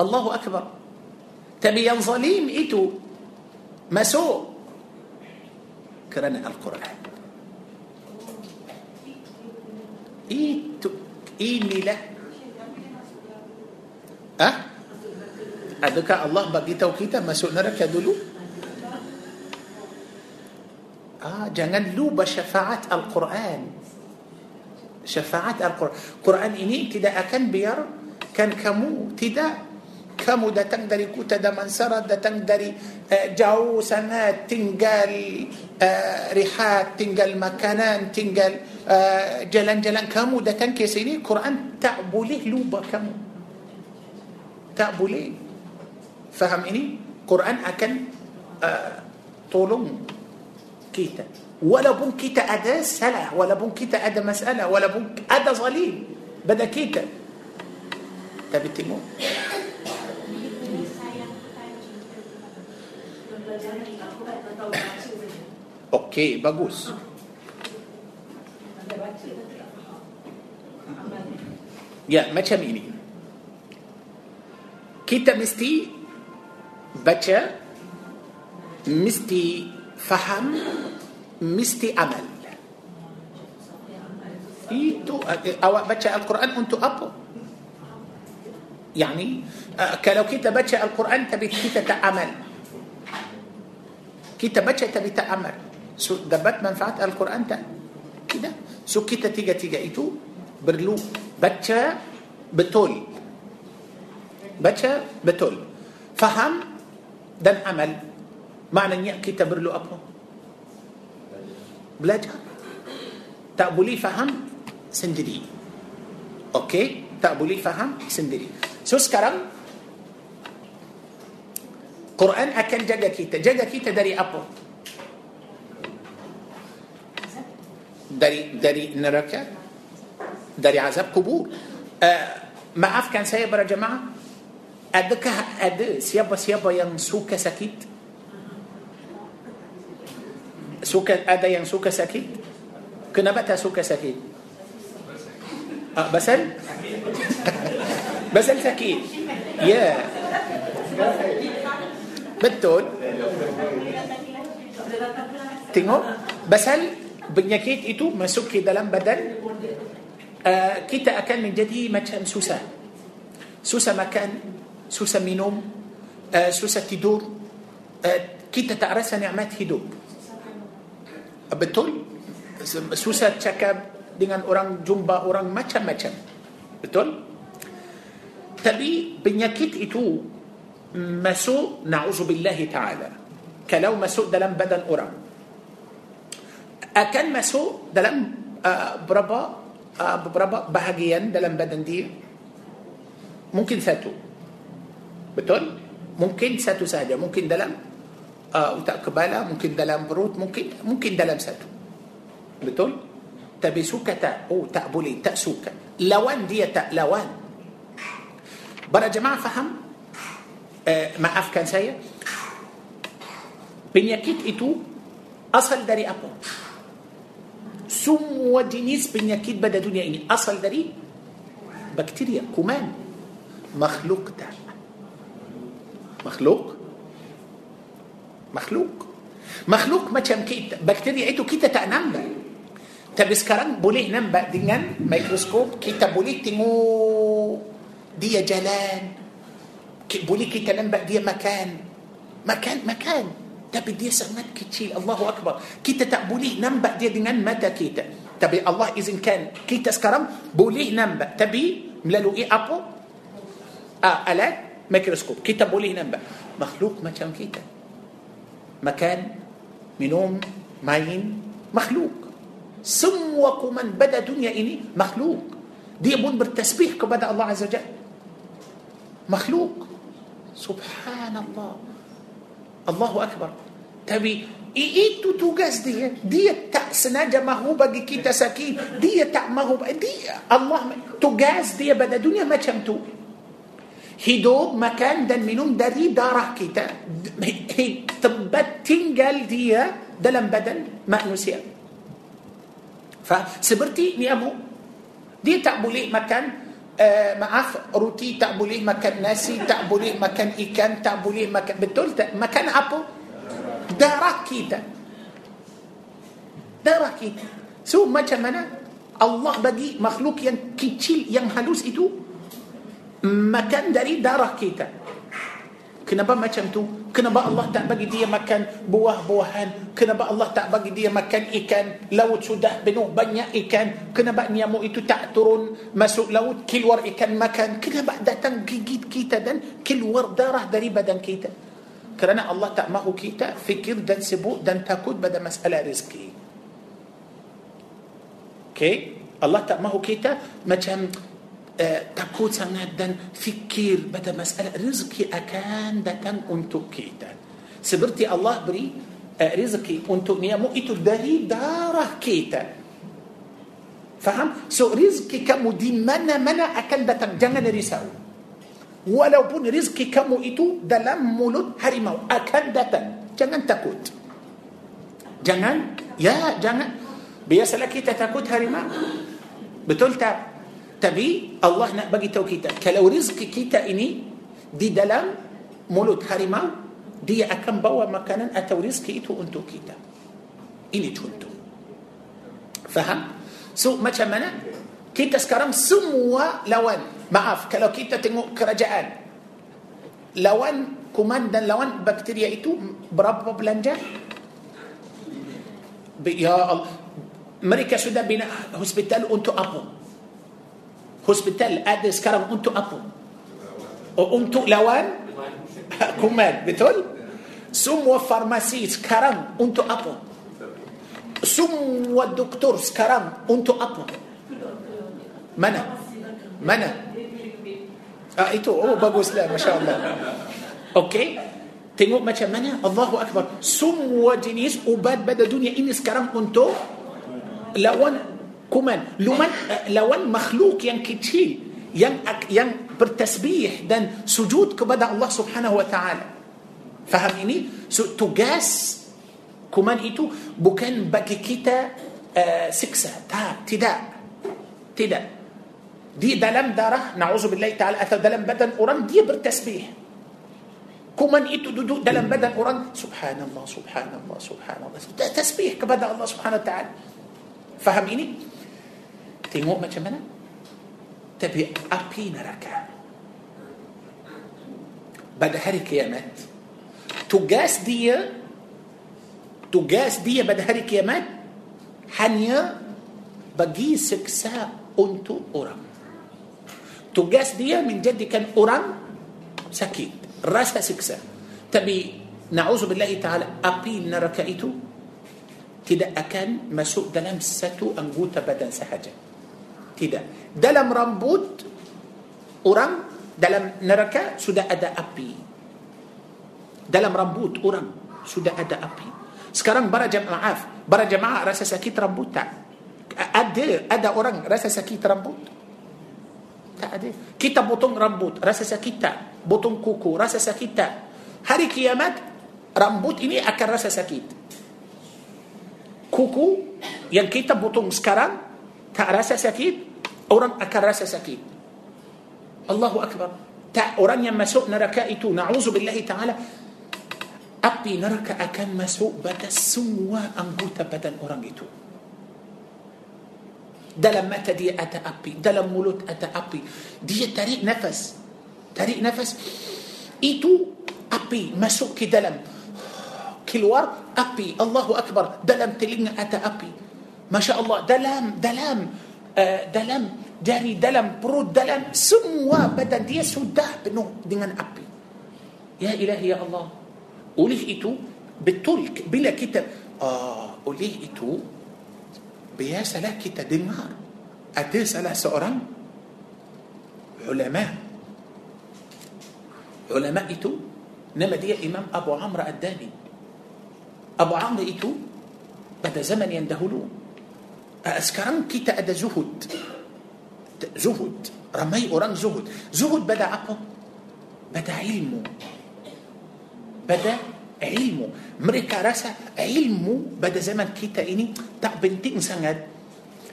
الله أكبر. تبي ظليم ايتو مسوء كرنا القرآن. Itu inilah. Ah? Adakah Allah bagi tahu kita masuk neraka dulu? Ah jangan lupa syafaat Al-Quran. Syafaat Al-Quran. Quran ini tidak akan biarkan kamu tidak خمو دا تندري كوتا ده منسرة ده تندري آه، جاو سنات تنقل آه، ريحات تنقل مكانان تنقل آه، جلان جلان. دا ده تنكي سيني القرآن تعبوليه لوبا كمو تعبوليه فهم إني قرآن أكن طولون Kita. Walaupun kita ada salah walaupun kita ada masalah walaupun ada zalim. Pada kita. Tapi mohon Okey, bagus. Ya, macam ini. Kita mesti baca, mesti faham, mesti amal. Itu awak baca Al-Quran untuk apa? Yani, kalau kita baca Al-Quran tapi kita tak amal. Kita baca tapi tak amal. So, dapat manfaat Al-Quran tak? Tidak. So kita tiga-tiga itu perlu baca betul. Baca betul. Faham dan amal. Maknanya kita perlu apa? Belajar. Tak boleh faham sendiri. Okey? Tak boleh faham sendiri. So sekarang Quran akan jaga kita. Jaga kita dari apa? dari dari neraka dari azab kubur. Uh, maafkan saya para jemaah. Adakah ada siapa-siapa yang suka sakit? Suka ada yang suka sakit? Kenapa tak suka sakit? Uh, basal? basal sakit. Ya. Yeah. Betul. Tengok. Basal penyakit itu masuk ke dalam badan uh, kita akan menjadi macam susah. Susah makan, susah minum, uh, susah tidur. Uh, kita tak rasa nikmat hidup. Betul? Susah cakap dengan orang jumpa orang macam-macam. Betul? Tapi penyakit itu مسو نعوذ بالله تعالى. كلو مسو ده لم بدن أرى أكان مسو ده لم آه، بربا آه، بربا بهجيا ده لم بدن دي. ممكن ساتو. بتقول؟ ممكن ساتو ساجا ممكن ده لم آه، وتأكبالا ممكن ده لم بروت. ممكن ممكن ده لم ساتو. بتقول؟ تبسوكة أو تأبولي تأسوكة لوان دي تأ لوان. برا جماعة فهم؟ Maafkan saya penyakit itu asal dari apa semua jenis penyakit pada dunia ini asal dari bakteria, kuman. Makhluk tak. Makhluk? Makhluk. Makhluk macam kita. Bakteria itu kita tak nampak. Tapi sekarang boleh nampak dengan mikroskop. Kita boleh tengok dia jalan. Boleh kita nampak dia makan. Makan makan. Tapi dia sangat kecil الله أكبر. Kita tak boleh nampak dia dengan mata kita tapi الله izinkan kita sekarang boleh nampak. Tapi eh? Melalui eh? Apa? Ah alat? Mikroskop. Kita boleh nampak. Makhluk macam kita makan minum main. Makhluk. Semua pada dunia ini makhluk. دي بون بالتسبيح كبدا الله عز وجل. مخلوق. Subhanallah. Allahu Akbar. Tapi itu tugas dia. Dia tak sengaja mahu bagi kita sakit. Dia tak mahu. Dia Allah tugas dia pada dunia macam tu. Hidup, makan dan minum dari darah kita. Tempat tinggal dia dalam badan manusia. Fa, seperti ni Abu. Dia tak boleh makan Uh, maaf roti tak boleh makan nasi tak boleh makan ikan tak boleh makan betul tak? Makan apa? Darah kita darah kita so macam mana? Allah bagi makhluk yang kecil yang halus itu makan dari darah kita Kenapa macam tu? Kenapa Allah tak bagi dia makan buah-buahan? Kenapa Allah tak bagi dia makan ikan? Laut sudah penuh banyak ikan. Kenapa nyamuk itu tak turun masuk laut keluar ikan makan? Kenapa datang gigit kita dan keluar darah dari badan kita? Kerana Allah tak mahu kita fikir dan sibuk dan takut pada masalah rezeki. Okay? Allah tak mahu kita macam takut sangat fikir pada masalah rezeki akan datang untuk kita seperti الله beri ah, rezeki untuk nyamuk itu dari darah kita faham? So rezeki kamu di mana-mana akan datang jangan risau ولو بون رزقي كمو إتو دلم مولود هرمو أكان دكان جنن تكوت جنن يا جنن بيسألك تتكوت هرمو بتلتا Tapi Allah nak bagi tahu kita kalau rezeki kita ini di dalam mulut harimau dia akan bawa makanan atau rezeki itu untuk kita. Ini contoh. Faham? So macam mana? Kita sekarang semua lawan. Maaf kalau kita tengok kerajaan lawan kuman dan lawan bakteria itu berapa belanja? Ya Allah. Mereka sudah bina hospital untuk apa? Hospital ada sekarang untuk apa? Oh, untuk lawan kuman, betul? Semua farmasi sekarang untuk apa? Semua doktor sekarang untuk apa? Mana? Mana? Ah itu oh baguslah masya-Allah. Okey. Tengok macam mana Allahu Akbar Semua jenis ubat pada dunia ini sekarang untuk Lawan كمان لمن لو مخلوق ين كتشيل ين ين بالتسبيح دن سجود كبدأ الله سبحانه وتعالى. فهميني؟ تجاس كمان إتو بكن بك كتا آه، سكسة تا تدا. تدا. دي دلم دارة نعوذ بالله تعالى أتى دلم بدن أوران دي بالتسبيح. كمان إتو دودو دلم بدن أوران سبحان الله سبحان الله سبحان الله. تسبيح كبدأ الله سبحانه وتعالى. فهميني؟ Tengok macam mana tapi api neraka pada hari kiamat tugas dia tugas dia pada hari kiamat hanya bagi seksa untuk orang tugas dia menjadikan orang sakit rasa seksa tapi na'udzubillah ta'ala api neraka itu tidak akan masuk dalam satu anggota badan sahaja tidak. Dalam rambut orang dalam neraka sudah ada api. Dalam rambut orang sudah ada api. Sekarang para jemaah, para jemaah rasa sakit rambut tak? Ada ada orang rasa sakit rambut? Tak ada. Kita potong rambut, rasa sakit tak? Potong kuku, rasa sakit tak? Hari kiamat, rambut ini akan rasa sakit. Kuku yang kita potong sekarang tak rasa sakit, orang akan rasa sakit. Allahu Akbar. Tak orang yang masuk neraka itu, na'udzubillahi ta'ala, api neraka akan masuk pada semua anggota badan orang itu. Dalam mata dia ada api, dalam mulut ada api. Dia tarik nafas. Tarik nafas. Itu api masuk ke dalam. Keluar api. Allahu Akbar. Dalam telinga ada api. Masya Allah. Dalam, dalam dalam dari dalam perut dalam semua badan dia sudah penuh dengan api. Ya ilahi ya Allah. Oleh itu betul bila kita uh, oleh itu biasalah kita dengar ada salah seorang ulama ulama itu nama dia Imam Abu Amr Ad-Dani Abu Amr itu pada zaman yang dahulu sekarang kita ada zuhud zuhud ramai orang zuhud zuhud bada apa bada ilmu bada ilmu mereka rasa ilmu pada zaman kita ini tak penting sangat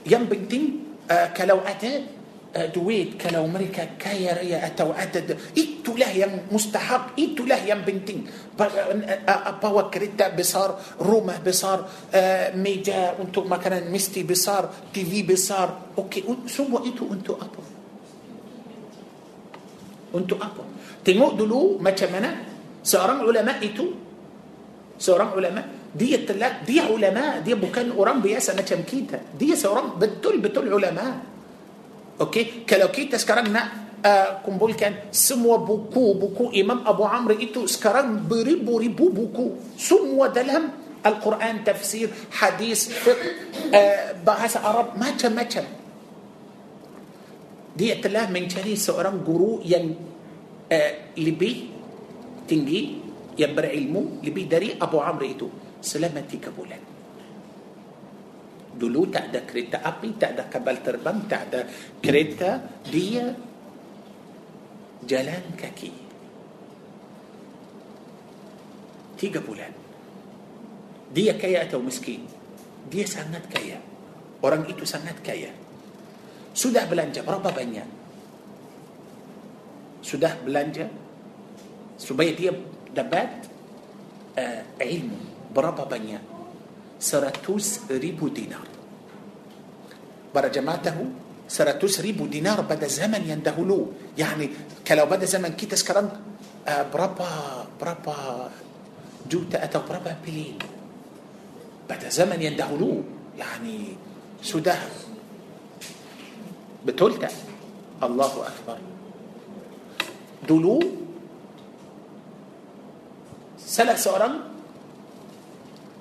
yang penting uh, kalau ada دويد كلو مريكا كاي ريا اتو عدد ايتو له يم مستحق ايتو له يم بنتين أبا وكريتا بصار روما بصار آه، ميجا أنتو ما كان ميستي بصار تي في بصار. أوكي سمو ايتو أنتو ابا أنتو ابا تنو دلو ما تمنى سارم علماء ايتو سارم علماء. دي التلات دي علماء دي بكان أورام بياسا ما تمكيتا دي سارم بتول بتول علماء. Okey, kalau kita sekarang nak uh, kumpulkan semua buku-buku Imam Abu Amr itu sekarang beribu-ribu buku. Semua dalam Al-Quran, tafsir, hadis, fiqh, uh, bahasa Arab, macam-macam. Dia telah mencari seorang guru yang uh, lebih tinggi, yang berilmu, lebih dari Abu Amr itu. Selama tiga bulan. Dulu tak ada kereta api, tak ada kapal terbang, tak ada kereta. Dia jalan kaki. Tiga bulan. Dia kaya atau miskin? Dia sangat kaya. Orang itu sangat kaya. Sudah belanja berapa banyak? Sudah belanja supaya dia dapat uh, ilmu berapa banyak? سرتوس ريبو دينار. برجماته سرتوس ريبو دينار بدا زمن يندهلو. يعني kalau pada zaman kita sekarang ah, berapa berapa juta atau berapa bilion pada zaman yang dahulu. يعني sudah betul tak. الله أكبر. Dulu. Salah seorang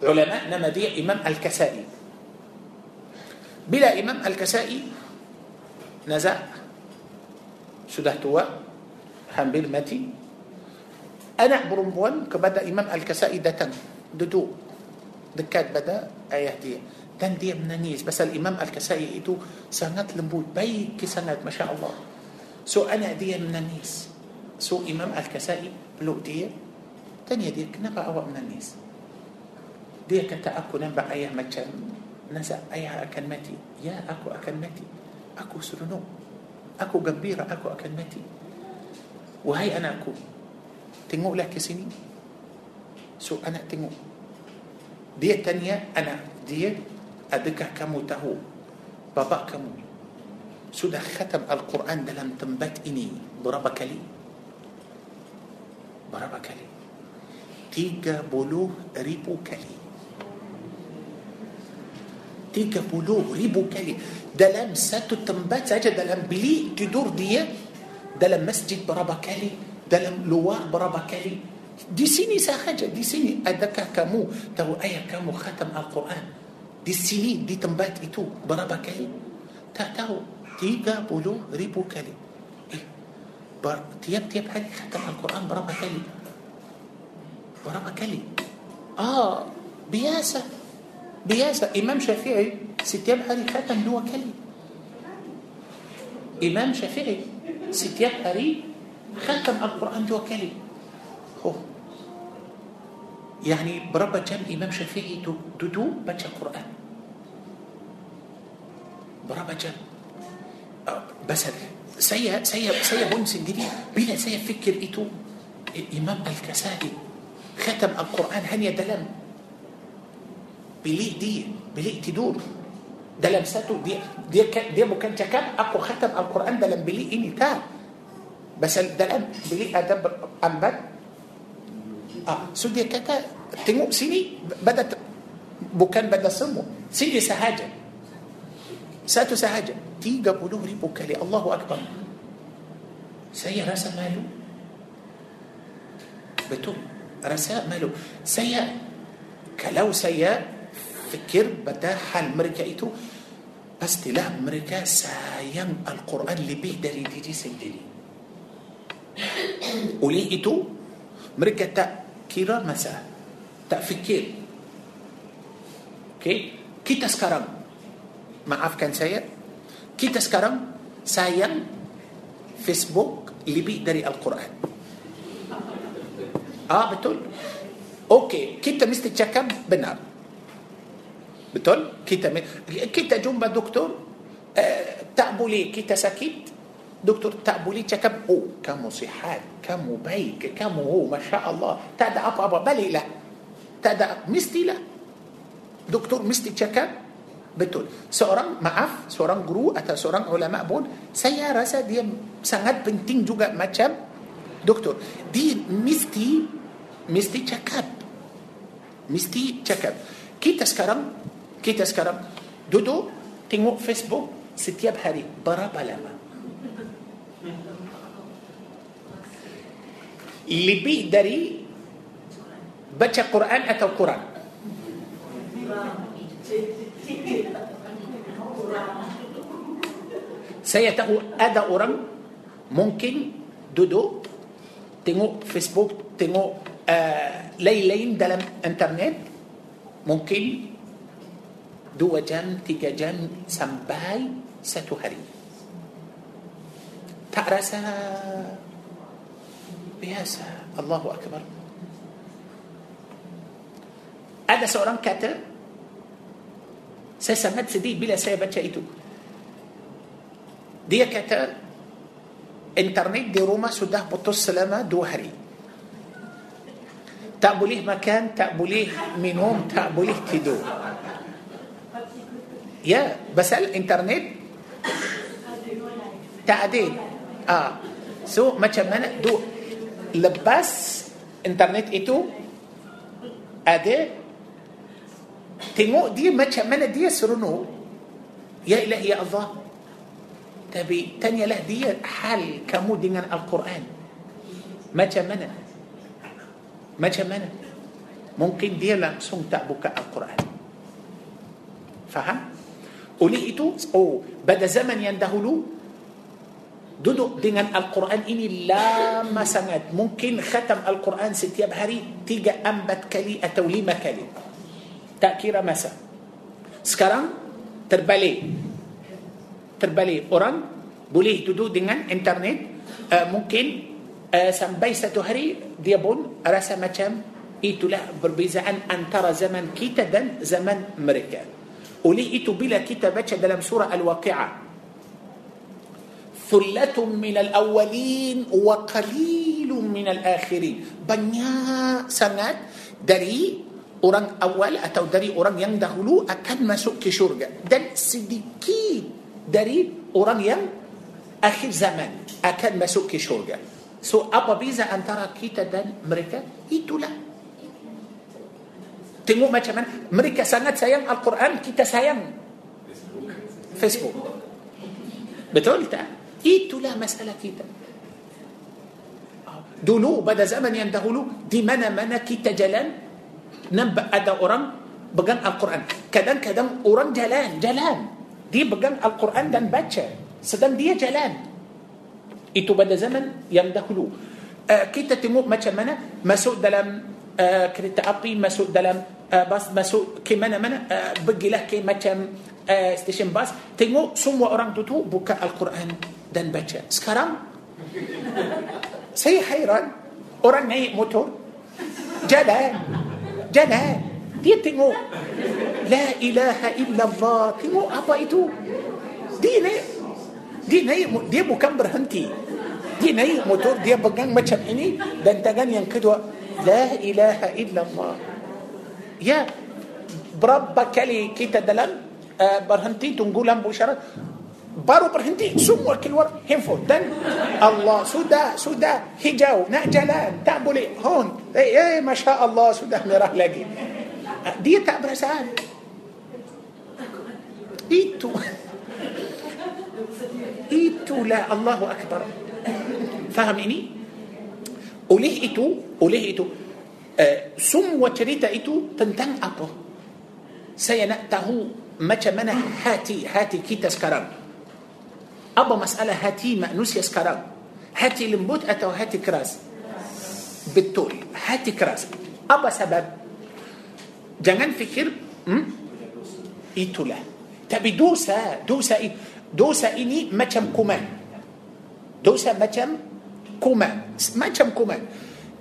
ulama nama dia إمام الكسائي. Bila إمام الكسائي nazak sudah tua hampir mati. Anak perempuan kepada إمام الكسائي datang. Duduk dekat pada ayah dia. Dan dia menangis. Pasal الإمام الكسائي itu sangat lembut. Baik sangat ما شاء الله. So anak dia menangis. So إمام الكسائي pula dia. Tanya dia kenapa menangis dia kata aku nampak ayah macam nasa ayah akan mati. Ya aku akan mati. Aku seronok. Aku gembira aku akan mati. Wahai anakku tengoklah ke sini. So anak tengok. Dia tanya anak dia adakah kamu tahu bapa kamu? Sudah khatam Al-Quran dalam tempat ini berapa kali? Berapa kali? 30 ribu kali 30 ribu kali dalam satu tempat saja dalam bilik tidur dia dalam masjid berapa kali dalam luar berapa kali di sini sahaja di sini adakah kamu tahu ayah kamu khatam Al-Quran di sini di tempat itu berapa kali tak tahu 30 ribu kali eh tiap-tiap hari khatam Al-Quran berapa kali berapa kali ah biasa biasa إمام شافعي setiap hari khatam dua kali. إمام شافعي setiap hari khatam القرآن dua kali. Huh. يعني berapa jam إمام شافعي duduk baca قرآن بربا جم آه، بس سيا سيا سيا بونس دي بلا سيا فكر إتو. الإمام الكسادي ختم القرآن هني دلم. بلي دي بلي تدور ده لمسته. دي دي دي ممكن تكاد أقوى ختم القرآن ده لم بلي إني تا بس ده لم بلي أدب امبد آه سو دي كاكا تنمو سيني بدت Bukan pada semua sini sahaja. Satu sahaja. Tiga puluh ribu kali. الله أكبر. Saya rasa malu betul rasa malu saya kalau saya fikir pada hal mereka itu pastilah mereka sayang Al-Quran lebih dari diri sendiri. Oleh itu mereka tak kira masa tak fikir. Okay? kita sekarang maafkan saya kita sekarang sayang Facebook lebih dari Al-Quran. Ah betul. Okey kita mesti cakap benar betul? Kita kita jumpa doktor eh, tak boleh kita sakit. Doktor tak boleh cakap oh kamu sihat kamu baik kamu oh masya Allah tak ada apa-apa. Baliklah. Tak ada mestilah. Doktor mesti cakap betul. Seorang maaf seorang guru atau seorang ulama pun saya rasa dia sangat penting juga macam doktor. Dia mesti mesti cakap. Mesti cakap. Kita sekarang kita sekarang duduk tengok Facebook setiap hari. Berapa lama? Lebih dari baca Quran atau Quran saya tahu ada orang mungkin duduk tengok Facebook tengok uh, lain-lain dalam internet. Mungkin dua jam tiga jam sampai satu hari tak rasa biasa Allahu Akbar ada seorang kata saya sangat sedih bila saya baca itu dia kata internet di rumah sudah putus selama dua hari tak boleh makan tak boleh minum tak boleh tidur ya pasal internet ada ah. So macam mana tu lepas internet itu ada tengok dia macam mana dia seronok ya ilahi ya Allah. Tapi tanyalah dia hal kamu dengan Al-Quran. Macam mana? Macam mana? Mungkin dia langsung tak buka Al-Quran. Faham oleh itu? Oh pada zaman yang dahulu duduk dengan Al-Quran ini lama sangat. Mungkin khatam Al-Quran setiap hari tiga empat kali atau lima kali. Tak kira masa. Sekarang terbalik. Terbalik. Orang boleh duduk dengan internet. Uh, mungkin uh, sampai satu hari dia pun rasa macam itulah perbezaan antara zaman kita dan zaman mereka oleh itu bila kita baca dalam surah Al-Waqi'ah minal awwalin wa qalilun minal akhirin. Banyak sangat dari orang awal atau dari orang yang dahulu akan masuk ke syurga. Dan sedikit dari orang yang akhir zaman akan masuk ke syurga. So apa beza antara kita dan mereka? Itulah. Tengok macam mana. Mereka sangat sayang Al-Quran, kita sayang Facebook. Betul tak? Itulah masalah kita. Dulu pada zaman yang dahulu di mana-mana kita jalan nampak ada orang pegang Al-Quran. Kadang-kadang orang jalan, jalan. Dia pegang Al-Quran dan baca. Sedang dia jalan. Itu pada zaman yang dahulu. Uh, kita tengok macam mana masuk dalam uh, kereta api, masuk dalam uh, bas, masuk ke mana-mana, uh, pergilah ke macam uh, stesen bas. Tengok semua orang tu buka Al-Quran dan baca. Sekarang saya hairan. Orang naik motor jalan jalan. Dia tengok la ilaha illallah. Tengok apa itu. Dia naik dia naik dia bukan berhenti. Dia naik motor dia pegang macam ini dan tangan yang kedua لا إله إلا الله. يا برب كلي كيتا دلم آه، برهنتي تنقولن بشرة بارو برهنتي سمو كل ور هنفو دن. الله سودا سودا هجاو نأجلا تعبولي هون. إيه،, إيه ما شاء الله سودا نراه لقي. دي تعبرسان إيتو. إيتو لا الله أكبر. فهميني؟ Oleh itu oleh itu uh, semua cerita itu tentang apa saya nak tahu macam mana hati hati kita sekarang apa masalah hati manusia sekarang hati lembut atau hati keras betul hati keras apa sebab jangan fikir hmm? itulah tapi dosa dosa dosa ini macam kuman dosa macam kuman macam kuman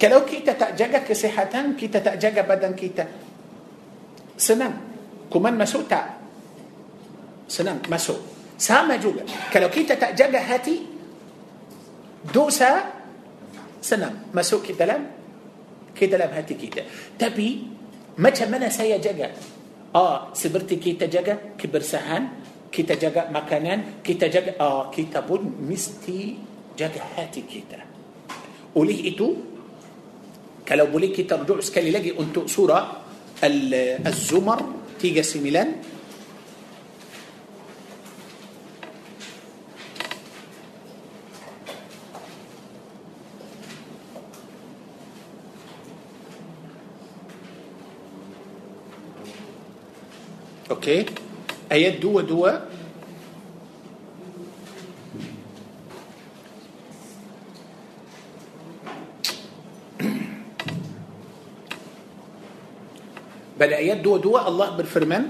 kalau kita tak jaga kesihatan kita tak jaga badan kita. Senang. Kuman masuk tak? Senang. Masuk. Sama juga. Kalau kita tak jaga hati dosa senang. Masuk ke dalam ke dalam hati kita. Tapi macam mana saya jaga? Ah seperti kita jaga kebersihan kita jaga makanan kita jaga ah kita pun mesti jaga hati kita وليه إتو Kalau boleh kita rujuk sekali lagi untuk سورة الزمر tiga sembilan okay. Ayat dua dua Pada ayat dua dua الله berfirman؟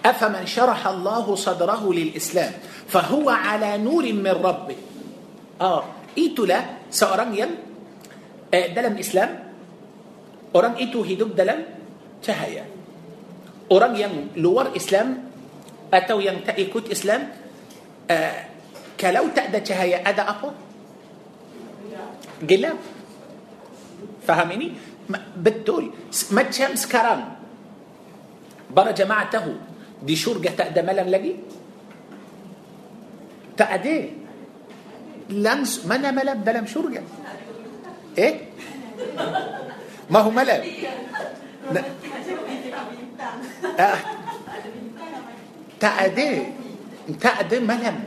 أفمن شرح الله صدره للإسلام فهو على نور من ربه. Ah itulah seorang ah, dalam Islam. Orang itu hidup dalam cahaya. Orang yang luar Islam atau yang tak ikut Islam ah, kalau tak ada cahaya ada apa جلاب فهميني؟ بتقول ما تشمس كرم. برا جماعته. دي شرقة تأدى ملم لقي؟ تأدى لمس. ما ملم بلم شرقة إيه؟ ما هو ملم ن... آه. تأدى تأدى ملم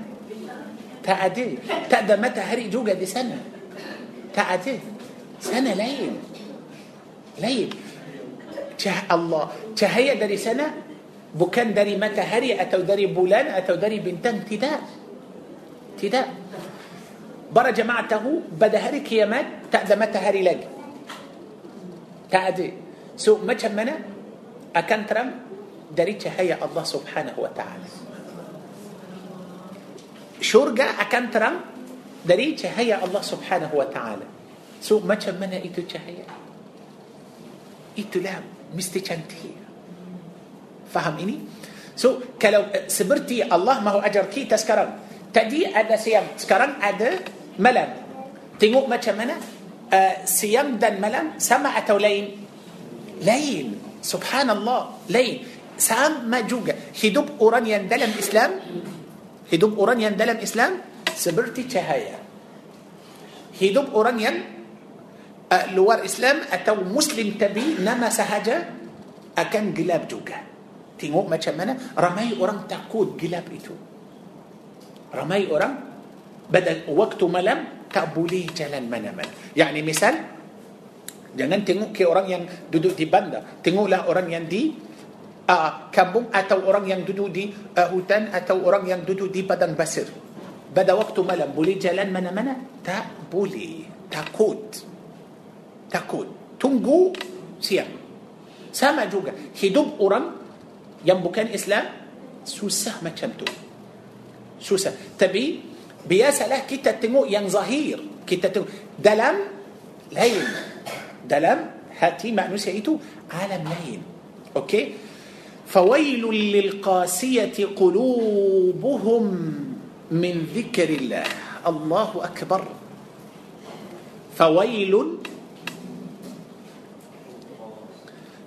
تأدى تأدى متى هري جوجا دي سنة. تأدى سنة لين. Lain Cah Allah cahaya dari sana bukan dari matahari atau dari bulan atau dari bintang tidak tidak para jemaah tahu pada hari kiamat tak ada matahari lagi tak ada so macam mana akan terang dari cahaya Allah Subhanahu wa taala. Syurga akan terang dari cahaya Allah Subhanahu wa taala. So macam mana itu cahaya? Itulah mesti cantik. Faham ini? So kalau eh, seperti Allah mahu ajar kita sekarang. Tadi ada siang, sekarang ada malam. Tengok macam mana? Uh, siang dan malam sama atau lain? Lain. Subhanallah, lain. Sama juga. Hidup orang yang dalam Islam, hidup orang yang dalam Islam seperti cahaya. Hidup orang yang uh, luar Islam atau Muslim tabi nama sahaja akan gelap juga. Tengok macam mana ramai orang takut gelap itu. Ramai orang pada waktu malam tak boleh jalan mana-mana. Yani misal jangan tengok ke orang yang duduk di bandar. Tengoklah orang yang di uh, kampung atau orang yang duduk di uh, hutan atau orang yang duduk di padang pasir. Pada waktu malam boleh jalan mana-mana? Tak boleh. Takut. Takut. Tunggu siang. Sama juga. Hidup orang yang bukan Islam susah macam tu. Susah. Tapi biasalah kita tengok yang zahir. Kita tengok dalam lain. Dalam hati manusia itu alam lain. Okey? فويل للقاسية قلوبهم من ذكر الله الله أكبر فويل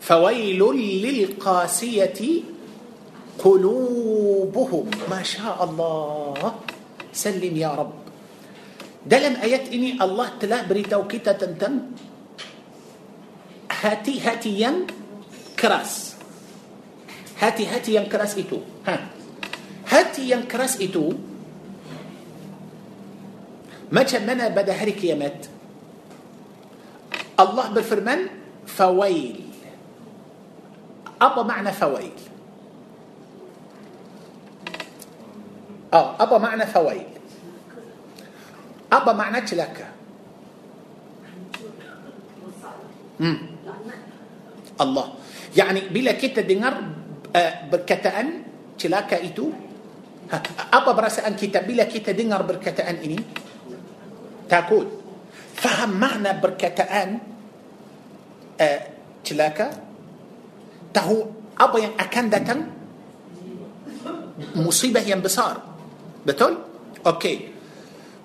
فويل للقاسية قلوبهم. ما شاء الله. سلم يا رب. Dalam ayat ini الله ta'ala beritahu kita tentang. Hati hati hati yang keras. Hati hati hati yang keras itu. Hati hati yang keras itu. Macam mana pada hari kiamat الله berfirman فويل. Apa makna فويل. أو أبا معنى فويل. أبا معنى لك مم. الله. يعني بلا كتا دينار آه، بركتان أن تلاكا إتو. أبا برأس أن كتا بلا كتا دينار بركتان إني تاكود فهم معنى بركتان أن تلاكا أه Tahu apa yang akan datang? Musibah yang besar. Betul? Okey.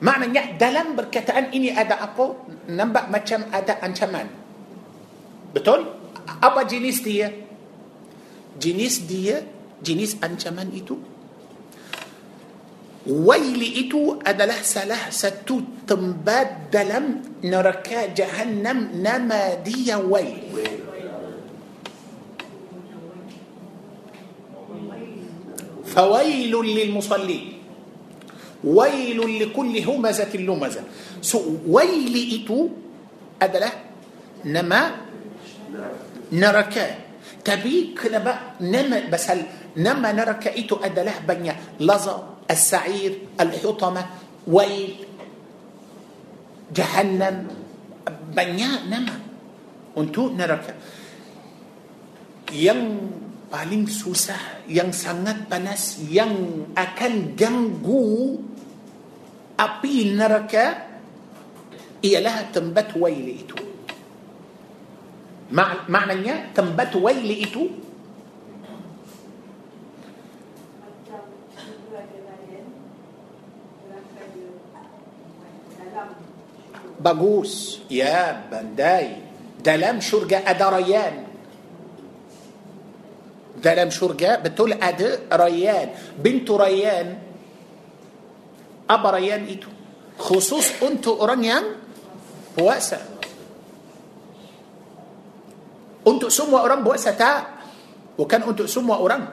Maknanya dalam perkataan ini ada apa? Nampak macam ada ancaman. Betul? Apa jenis dia? Jenis dia, jenis ancaman itu. Waili itu adalah salah satu tempat dalam neraka jahannam nama dia wail. فويل للمصلين. ويل لكل همزة لمزة. So ويل itu adalah nama neraka tapi nama nama pasal nama neraka itu adalah banyak لظى السعير الحطمة ويل جهنم. Banyak nama. Untuk neraka ين paling susah yang sangat panas yang akan ganggu api neraka ialah tempat waili itu maknanya tempat waili itu bagus ya bandai dalam syurga ada rayan syurga betul ada Rayyan bintu Rayyan apa Rayyan itu khusus untuk orang yang puasa untuk semua orang puasa tak bukan untuk semua orang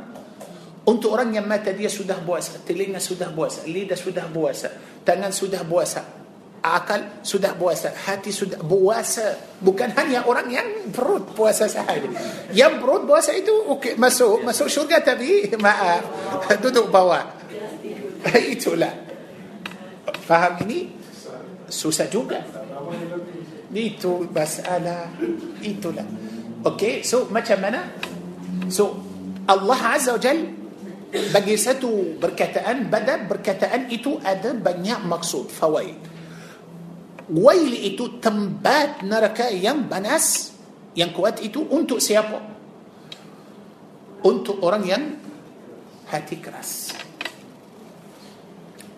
untuk orang yang mata dia sudah puasa telinga sudah puasa lidah sudah puasa tangan sudah puasa akal sudah puasa, hati sudah puasa. Bukan hanya orang yang perut puasa sahaja. Yang perut puasa itu okey masuk masuk syurga tapi maaf duduk bawah. Itulah. Faham ini? Susah juga. Itu masalah itulah. Okey, so macam mana? So Allah Azza wa Jal bagi satu perkataan pada perkataan itu ada banyak maksud fawaid ويل itu tempat neraka yang panas yang kuat itu untuk siapa untuk orang yang hati keras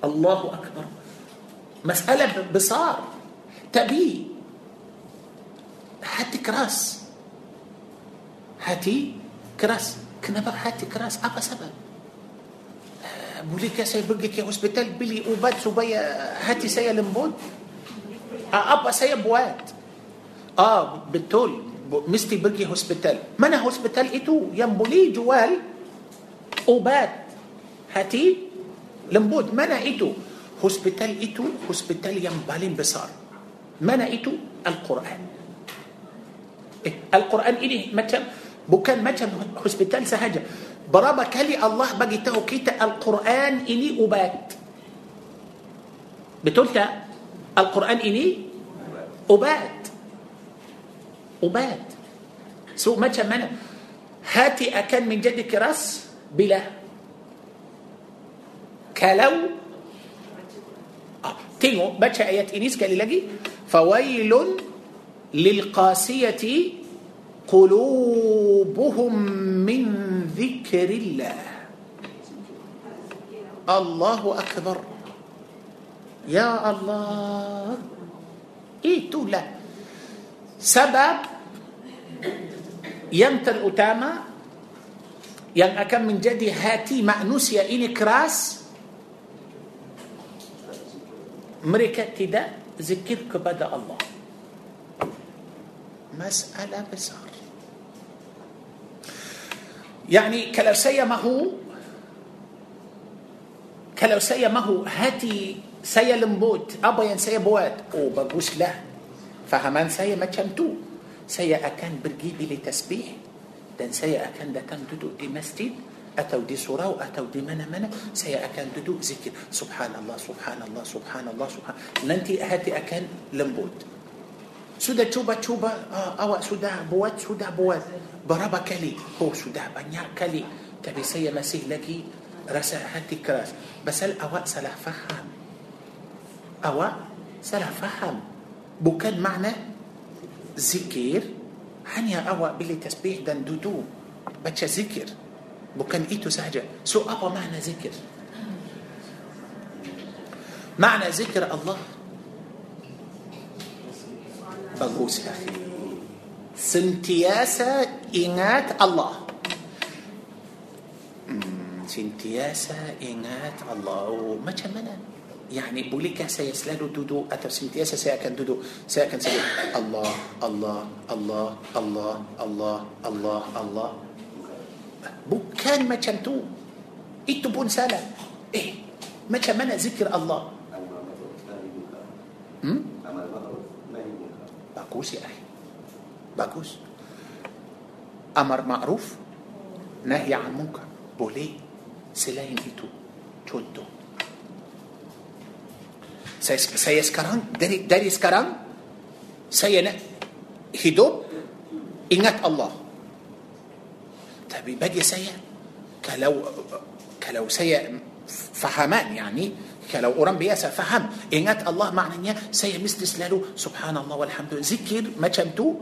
الله أكبر masalah besar tapi hati keras hati keras kenapa hati keras apa sebab بولي كاسي بقي كي بلي أوبات سبايا هاتي سيا لمبود Ah, apa saya buat? Ah, betul. Mesti pergi hospital. Mana hospital itu yang boleh jual ubat hati lembut? Mana itu? Hospital itu hospital yang paling besar. Mana itu? Al-Quran. Eh, Al-Quran ini macam bukan macam hospital sahaja. Berapa kali Allah bagi tahu kita Al-Quran ini ubat. Betul tak? القرآن ini ubat. Ubat. So macam mana hati akan menjadi keras? Bila. Kalau. Ah, cuba baca ayat ini sekali lagi. فويل للقاسية قلوبهم من ذكر الله. الله أكبر. يا الله itulah sebab yang terutama yang akan menjadi hati manusia ini keras mereka tidak zikir kepada Allah masalah besar يعني kalau saya mahu kalau saya mahu hati saya lembut apa yang saya buat oh baguslah fahaman saya macam tu saya akan pergi bilik tasbih dan saya akan datang duduk di masjid atau di surau atau di mana-mana saya akan duduk zikir subhanallah subhanallah subhanallah subhan nanti hati akan lembut sudah cuba-cuba uh, awak sudah buat sudah buat berapa kali oh sudah banyak kali tapi saya masih lagi rasa hati keras pasal awak salah faham awak salah faham bukan makna zikir hanya awak pilih tasbih dan duduk baca zikir bukan itu sahaja so apa makna zikir makna zikir Allah bagus akhi sentiasa ingat Allah hmm, sentiasa ingat Allah oh, macam mana يعني بوليكا سيسلال دودو أتر سمتياسة سيأكل دودو سيأكل سيأكل الله الله الله الله الله الله الله, الله. بوكان ما تشنتو Itu pun salah eh macam mana ذكر الله. أما bagus يا أخي. Bagus. أمر معروف نهي عن منكر. Boleh selain itu. Contoh saya, sekarang dari dari sekarang saya nak hidup ingat Allah tapi bagi saya kalau kalau saya fahaman yani kalau orang biasa faham ingat Allah maknanya saya mesti selalu subhanallah walhamdulillah zikir macam tu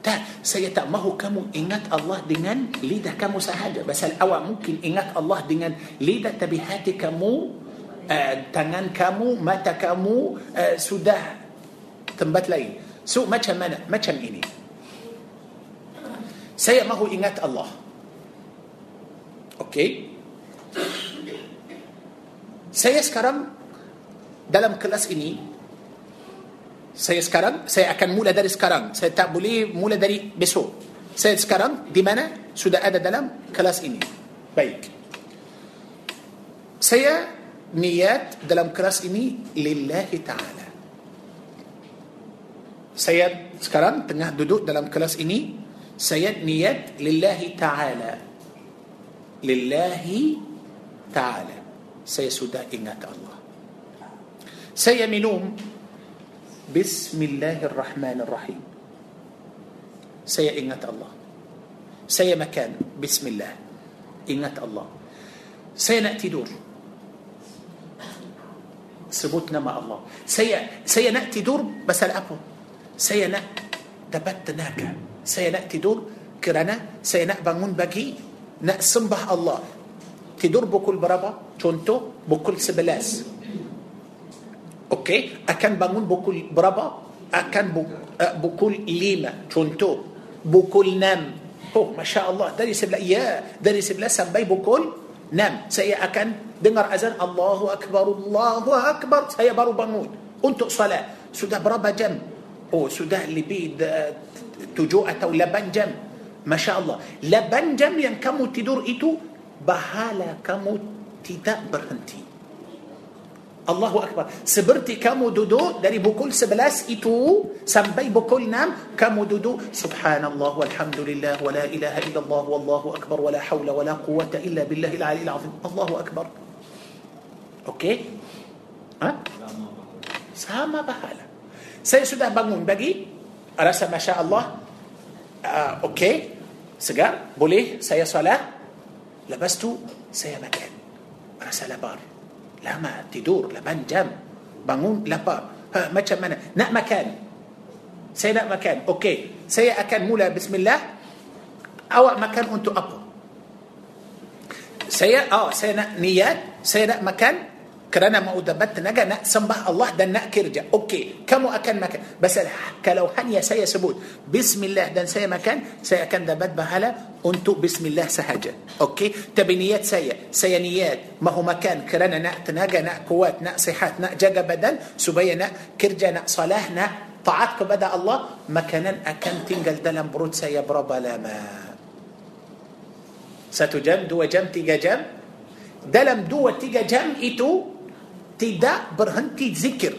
tak saya tak mahu kamu ingat Allah dengan lidah kamu sahaja pasal awak mungkin ingat Allah dengan lidah tapi hati kamu uh, tangan kamu, mata kamu uh, sudah tempat lain. So macam mana? Macam ini. Saya mahu ingat Allah. Okey. Saya sekarang dalam kelas ini saya sekarang saya akan mula dari sekarang. Saya tak boleh mula dari besok. Saya sekarang di mana sudah ada dalam kelas ini. Baik. Saya niat dalam kelas ini lillahi ta'ala saya sekarang tengah duduk dalam kelas ini saya niat lillahi ta'ala lillahi ta'ala saya sudah ingat Allah saya minum bismillahirrahmanirrahim saya ingat Allah saya makan bismillah ingat Allah saya nak tidur سبوتنا مع الله. سي سينأتي دور بس الأبو سينا دبت ناكا سينأتي دور كرنا سينأ بانون بجي نأ به الله. تدور بكل بربا تونتو بكل سبلاس. أوكي؟ أكن بانون بكل بربا أكن بكل ليما تونتو بكل نام هو ما شاء الله. داري سبلا يا داري سبلا سباي بكل 6 saya akan dengar azan Allahu Akbar Allahu Akbar. Saya baru bangun untuk salat sudah berapa jam? Oh sudah lebih tujuh atau lapan jam. Masya Allah lapan jam yang kamu tidur itu pahala kamu tidak berhenti الله أكبر seperti kamu duduk dari pukul sebelas itu sampai pukul enam kamu duduk سبحان الله والحمد لله ولا إله إلا الله والله أكبر ولا حول ولا قوة إلا بالله العلي العظيم الله أكبر أوكي ها سامة بحالة سي سودا بانون بقي أرسل ما شاء الله أوكي سجار بوليه سي صلاة لبستو سي مكان أرسل بار Lama tidur, 8 jam. Bangun, lapar. Ha, macam mana? Nak makan. Saya nak makan. Okey, saya akan mula bismillah. Awak makan untuk apa? Saya oh, saya nak niat, saya nak makan كرنا ما ودبت نجا نقسم بقى الله ده النق كرجع أوكي كم اكل مكان؟ بس كلو هنيا سي سبوت. بسم الله ده سي مكان سي كان دبت بهلا انتو بسم الله سهجا أوكي تبنيات سي سيانيات ما هو مكان. كرنا نقت نجا نق قوات نق صحات بدل. سبيا نق كرجا نق صلاه نق طاعتك الله. مكانا أكن تنجل دلم برود سي بربا لما. ستجم دو جم تيجا جم. دلم دو تيجا جم ايتو tidak berhenti zikir.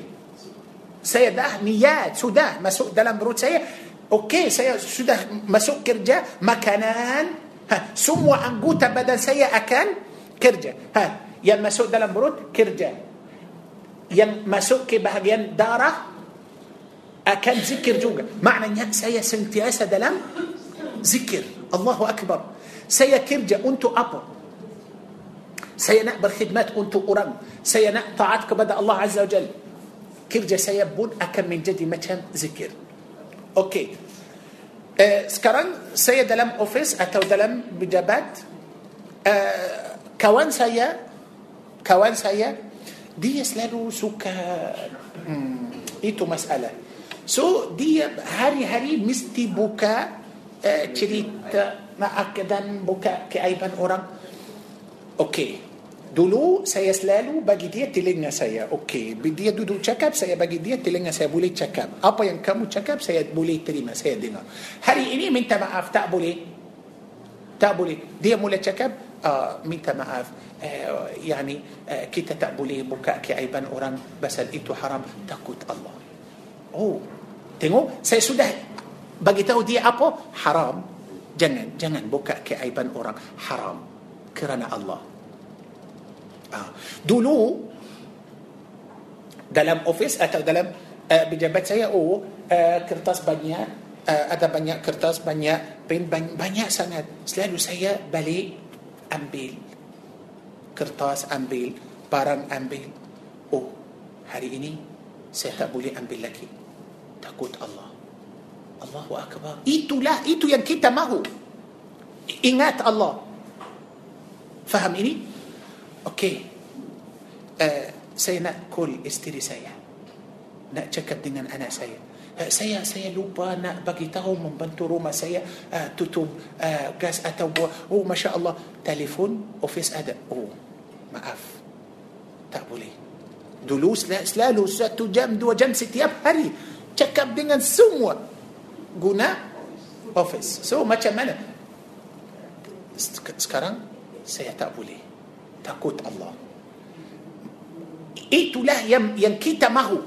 Saya dah niat, sudah masuk dalam perut saya. Okey, saya sudah masuk kerja, makanan, ha, semua anggota badan saya akan kerja. Ha, yang masuk dalam perut, kerja. Yang masuk ke bahagian darah, akan zikir juga. Maknanya saya sentiasa dalam zikir. Allahu Akbar. Saya kerja untuk apa? سينقبل بالخدمات أنت أرم سينق طاعتك بدأ الله عز وجل. كيرجا سيبون أكم من جدي مكان ذكر. أوكي. أه، سكران سي دلم أوفيس أتو دلم بجابات كوان سي كوان سي دي سلالو سوكا إيتو مسألة. سو دي هاري هاري مستي بوكا. أه، تريت ما أكدن بوكا كأيبان أورام. أوكي. Dulu saya selalu bagi dia telinga saya. Okey, dia duduk cakap, saya bagi dia telinga saya boleh cakap. Apa yang kamu cakap, saya boleh terima, saya dengar. Hari ini minta maaf, tak boleh. Tak boleh. Dia mula cakap, uh, minta maaf. Uh, yani, uh, kita tak boleh buka keaiban orang, pasal itu haram, takut Allah. Oh, tengok, saya sudah bagi tahu dia apa? Haram. Jangan, jangan buka keaiban orang. Haram. Kerana Allah. Ha. Dulu dalam office atau dalam uh, pejabat saya oh uh, kertas banyak uh, ada banyak kertas banyak pen banyak, banyak sangat. Selalu saya balik ambil. Kertas ambil barang ambil. Oh hari ini saya tak boleh ambil lagi. Takut Allah. Allahu Akbar. Itulah itu yang kita mahu. Ingat Allah. Faham ini Okey. Uh, saya nak call isteri saya. Nak cakap dengan anak saya. Uh, saya saya lupa nak bagi tahu membantu rumah saya uh, tutup uh, gas atau. Oh masya Allah telefon office ada. Oh maaf tak boleh. Dulu sel- selalu satu jam dua jam setiap hari cakap dengan semua guna office. So macam mana? Sekarang saya tak boleh takut Allah itulah yang yang kita mahu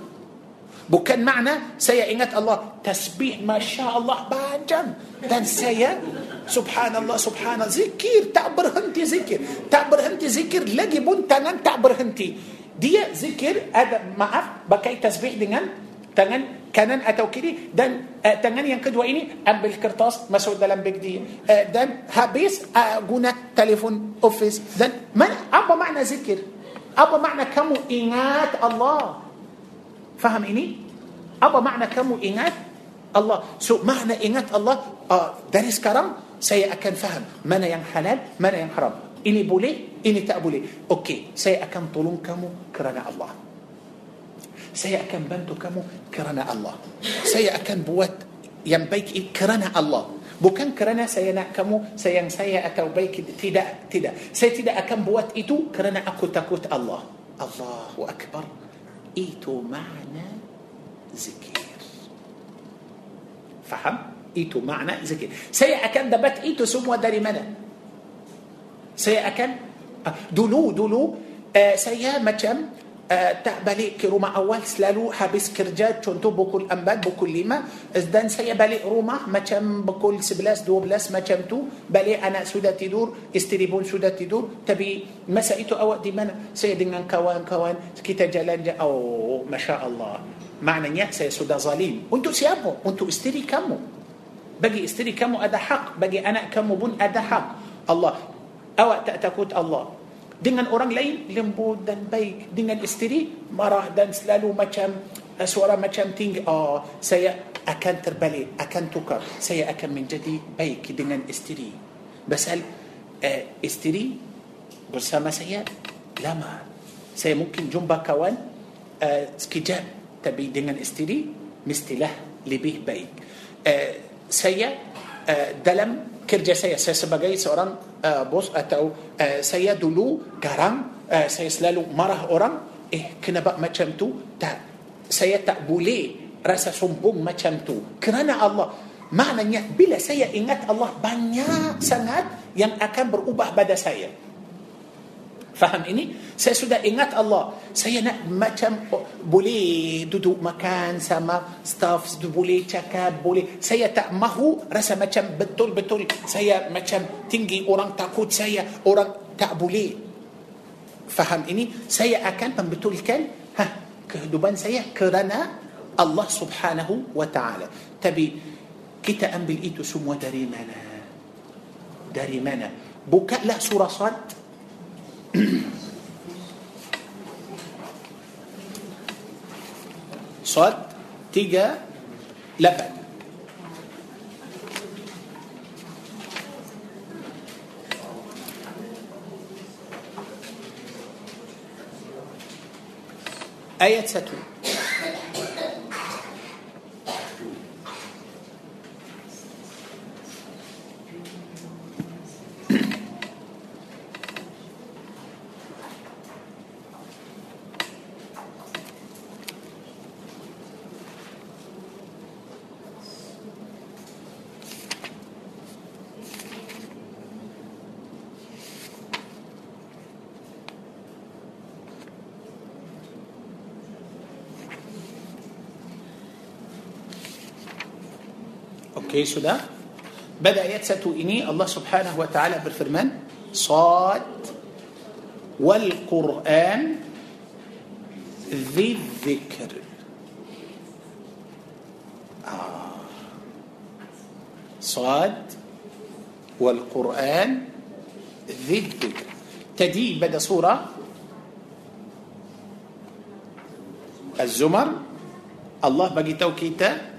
bukan makna saya ingat Allah tasbih masya Allah banjang dan saya subhanallah subhanallah zikir tak berhenti zikir tak berhenti zikir lagi pun tangan tak berhenti dia zikir ada maaf pakai tasbih dengan tangan kanan atau kiri dan uh, tangan yang kedua ini ambil kertas masuk dalam beg dia uh, dan habis uh, guna telefon office dan mana apa makna zikir? Apa makna kamu ingat Allah? Faham ini? Apa makna kamu ingat Allah? So makna ingat Allah uh, dari sekarang saya akan faham mana yang halal mana yang haram. Ini boleh ini tak boleh. Okey saya akan tolong kamu kerana Allah. Saya akan bantu kamu kerana Allah. Saya akan buat yang baik kerana Allah bukan kerana saya nak kamu sayang saya atau baik tidak tidak saya tidak akan buat itu kerana aku takut Allah Allahu akbar itu makna zikir faham itu makna zikir saya akan dapat itu semua dari mana saya akan uh, dulu dulu uh, saya macam uh, tak balik ke rumah awal selalu habis kerja contoh pukul 4 pukul 5 dan saya balik rumah macam pukul 11 12 macam tu. Balik anak sudah tidur isteri pun sudah tidur. Tapi masa itu awak di mana? Saya dengan kawan-kawan kita jalan oh masya Allah maknanya saya sudah zalim. Untuk siapa? Untuk isteri kamu. Bagi isteri kamu ada hak bagi anak kamu pun ada hak. Allah awak tak takut Allah dengan orang lain lembut dan baik. Dengan isteri marah dan selalu macam uh, suara macam tinggi oh saya akan terbalik akan tukar. Saya akan menjadi baik dengan isteri. Pasal uh, isteri bersama saya lama. Saya mungkin jumpa kawan uh, sekejap. Tapi dengan isteri mestilah lebih baik. Uh, saya dalam kerja saya saya sebagai seorang uh, bos atau uh, saya dulu garang uh, saya selalu marah orang eh kenapa macam tu? Tak. Saya tak boleh rasa sombong macam tu. Kerana Allah. Maknanya bila saya ingat Allah banyak sangat yang akan berubah pada saya Faham ini? Saya sudah ingat Allah. Saya nak macam oh, boleh duduk makan sama staff, boleh cakap, boleh. Saya tak mahu rasa macam betul-betul saya macam tinggi orang takut saya, orang tak boleh. Faham ini? Saya akan membetulkan ha, kehidupan saya kerana Allah subhanahu wa ta'ala. Tapi kita ambil itu semua dari mana? Dari mana? Bukalah surah Sad صوت تيجا لبن. آية ستون. كيس ده بدأ يتساتو إني الله سبحانه وتعالى بالفرمان صاد والقرآن ذي الذكر. آه. صاد والقرآن ذي الذكر. تدي بدأ صورة الزمر. الله بقي توكيته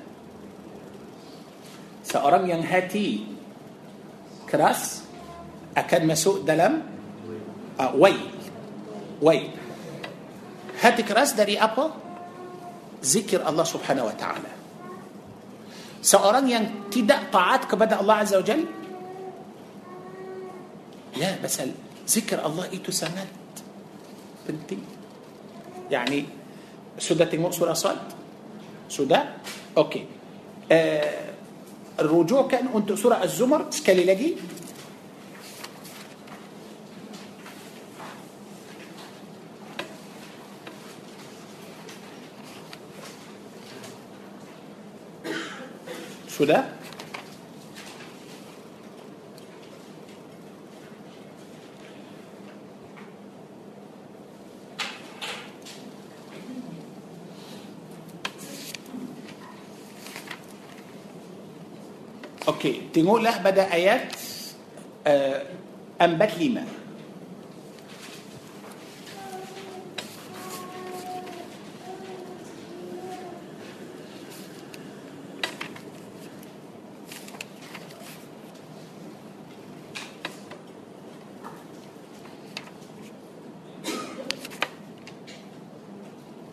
seorang yang hati keras akan masuk dalam uh, wai wai hati keras dari apa zikir Allah subhanahu wa ta'ala seorang yang tidak taat kepada Allah azza wa jal ya pasal zikir Allah itu sangat penting yani sudah tengok surah Sad sudah okey uh, الرجوع كأن أنت سورة الزمر. تسكالي لجي سوده تنقول له بدأ آيات آه، انبات لي ما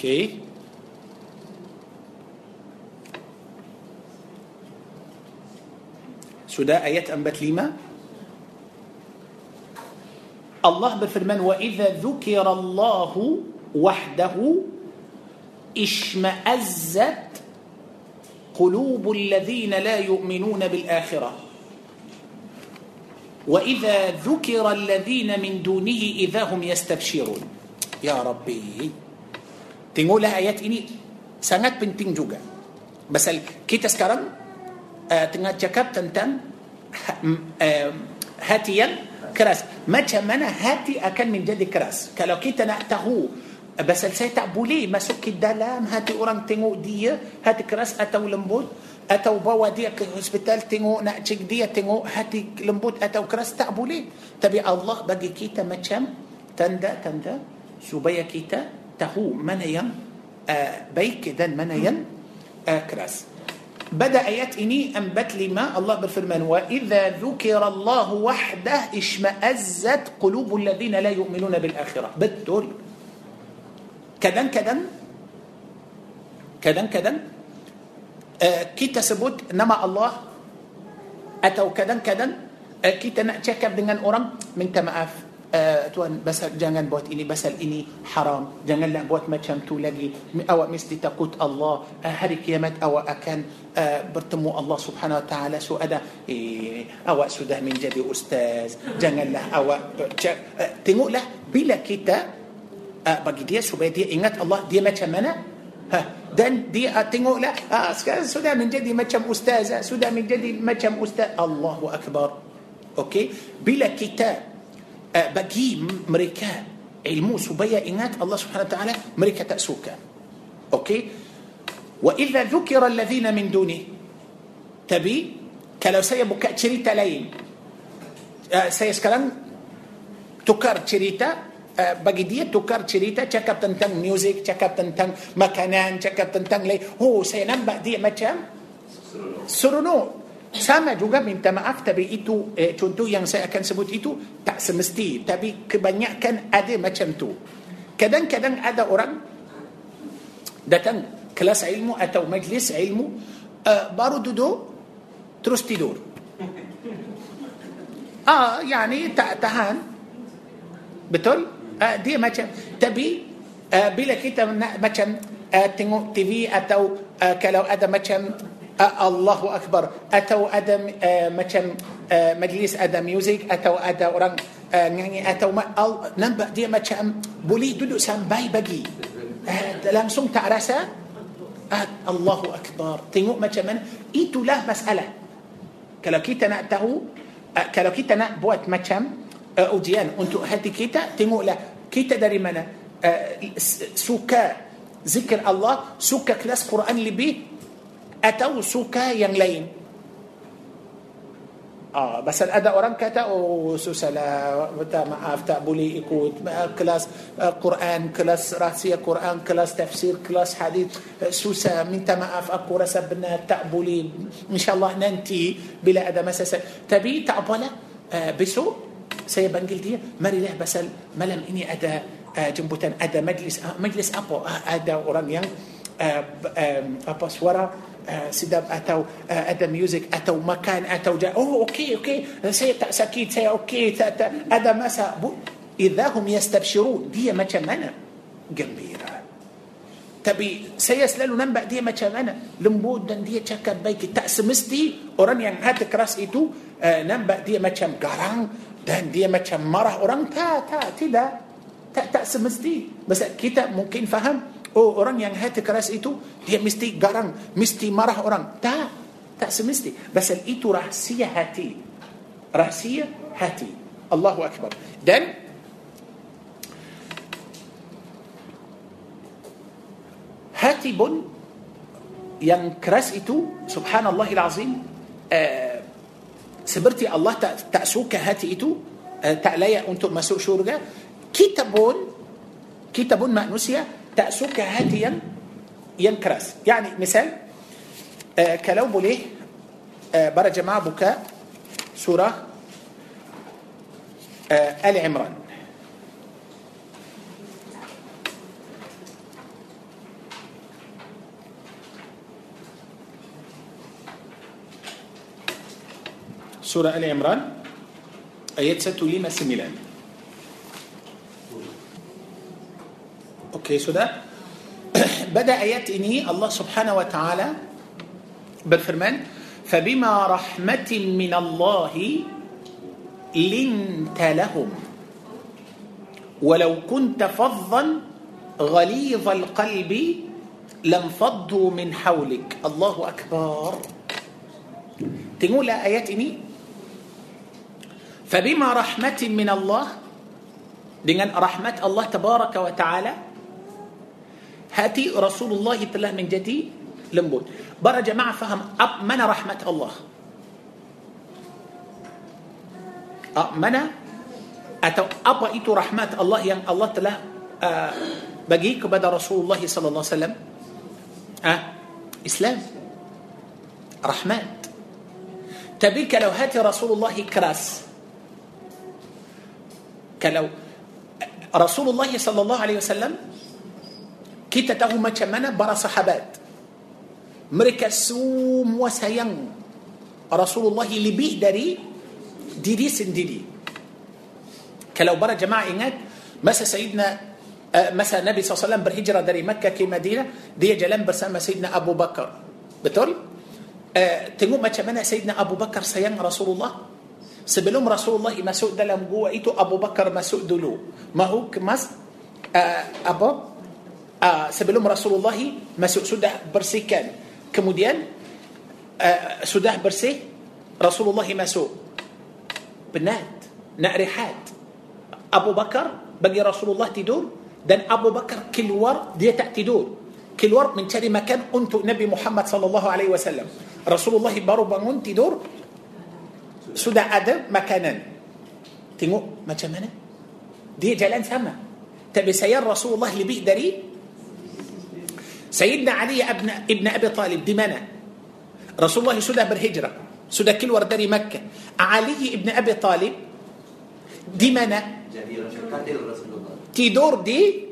Okay. سوداء آيات أنبت لي الله بفرمان وإذا ذكر الله وحده اشمأزت قلوب الذين لا يؤمنون بالآخرة. وإذا ذكر الذين من دونه إذا هم يستبشرون. يا ربي. تنقول آيات إني سنت بنتين جوجا بس كي تسكرم uh, tengah cakap tentang uh, hati yang keras. Macam mana hati akan menjadi keras? Kalau kita nak tahu Pasal saya tak boleh masuk ke dalam hati orang tengok dia hati keras atau lembut atau bawa dia ke hospital tengok nak cek dia tengok hati lembut atau keras tak boleh tapi Allah bagi kita macam tanda-tanda supaya kita tahu mana yang uh, baik dan mana yang uh, keras بدا ايات اني انبت لما الله بالفرمان وإذا ذكر الله وحده اشمئزت قلوب الذين لا يؤمنون بالآخرة. بالدول كذا كذا كذا كذا آه kita sebut nama Allah atau kadang-kadang uh, kita nak cakap dengan orang minta maaf uh, tuan basal jangan buat ini basal ini haram. Janganlah buat macam tu lagi. Awak mesti takut Allah. Uh, hari kiamat awak akan uh, bertemu Allah subhanahu wa ta'ala. So ada eh, awak sudah menjadi ustaz. Janganlah awak tengoklah bila kita bagi dia supaya dia ingat Allah dia macam mana? Ha, dan dia uh, tengoklah uh, sekarang sudah menjadi macam ustaz uh, sudah menjadi macam ustaz. Allahu Akbar. Okey? Bila kita bagi mereka ilmu supaya ingat Allah subhanahu wa ta'ala mereka tak suka okey wa idza dhukira alladhina min duni tabi kalau saya buka cerita lain uh, saya sekarang tukar cerita Uh, bagi dia tukar cerita cakap tentang muzik cakap tentang makanan cakap tentang lain oh saya nampak dia macam seronok sama juga minta maaf tapi itu eh, contoh yang saya akan sebut itu tak semesti tapi kebanyakan ada macam tu. Kadang-kadang ada orang datang kelas ilmu atau majlis ilmu uh, baru duduk terus tidur. Ah yani tak tahan. Betul? Uh, dia macam tapi uh, bila kita nak macam uh, tengok TV atau uh, kalau ada macam الله أكبر. أتوا أدم مثلا مجلس أدم ميوزيك أتوا ادا اورانج يعني أتوا نمبا دي مثلا بولي دودو سام باي بجي. لانسون تعرسا الله أكبر. تيمو مثلا إيتو لا مسألة. كلاكيتا ناتهو كلاكيتا نا بوات مثلا أوديان. أنتو هاتي كيتا تنوء له كيتا داري منا سوكا ذكر الله. سوكا كلاس قرآن لبي. Atau suka yang lain Ah, pasal ada orang kata oh susahlah minta maaf tak boleh ikut kelas uh, Quran, kelas rahsia Quran, kelas tafsir, kelas hadis uh, susah minta maaf aku rasa benar tak boleh insyaallah nanti bila ada masa tapi tak apalah uh, besok saya panggil dia marilah pasal malam ini ada uh, jemputan ada majlis uh, majlis apa uh, ada orang yang uh, um, apa suara uh, sedap atau uh, ada music atau makan atau ja- oh okey okey. Saya tak sakit saya okey ada masa bu idza hum yastabshirun dia macam mana? Gembira. Tapi saya selalu nampak dia macam mana? Lembut dan dia cakap baik. Tak semesti orang yang hati keras itu nampak dia macam garang dan dia macam marah orang. Tak tak tidak. Tak tak semesti. Masa kita mungkin faham oh orang yang hati keras itu dia mesti garang mesti marah orang tak tak semesti pasal itu rahsia hati rahsia hati Allahu akbar dan hati pun yang keras itu subhanallahil azim uh, seperti Allah tak tak suka hati itu uh, tak layak untuk masuk syurga kita pun kita pun manusia تأسوك هاتيا ينكرس يعني مثال آه كلو بوليه آه برا بكاء سورة آه، آل عمران. سورة آل عمران آية satu lima sembilan. Okey so dah pada ayat ini الله سبحانه وتعالى berfirman فبما رحمة من الله لنت لهم. ولو كنت فظا غليظ القلب لانفضوا من حولك. الله أكبر. تقول آيات إني. فبما رحمة من الله dengan rahmat Allah tabaraka wa ta'ala hati Rasulullah telah menjadi lembut. Para jemaah faham ab mana rahmat Allah? Ab mana atau apa itu rahmat Allah yang Allah telah uh, bagi kepada Rasulullah sallallahu alaihi wasallam? Ah, Islam. Rahmat. Tapi kalau hati Rasulullah keras, kalau Rasulullah sallallahu alaihi wasallam kita tahu macam mana para sahabat mereka semua sayang Rasulullah lebih dari diri sendiri kalau para jemaah ingat masa Sayyidina masa Nabi SAW berhijrah dari Makkah ke Madinah dia jalan bersama Sayyidina Abu Bakar betul? tengok macam mana Sayyidina Abu Bakar sayang Rasulullah Sebelum Rasulullah masuk dalam gua itu Abu Bakar masuk dulu. Mahu kemas uh, apa? Uh, sebelum Rasulullah masuk sudah bersihkan. Kemudian uh, sudah bersih Rasulullah masuk. Penat, nak rehat. Abu Bakar bagi Rasulullah tidur dan Abu Bakar keluar dia tak tidur. Keluar mencari makan untuk Nabi Muhammad sallallahu alaihi wasallam. Rasulullah baru bangun tidur sudah ada makanan. Tengok macam mana? Dia jalan sama. Tapi saya Rasulullah lebih dari سيدنا علي ابن ابن أبي طالب دي منا رسول الله سده بالهجرة. سده كل ورداري مكة. علي ابن أبي طالب دي منا تي دور دي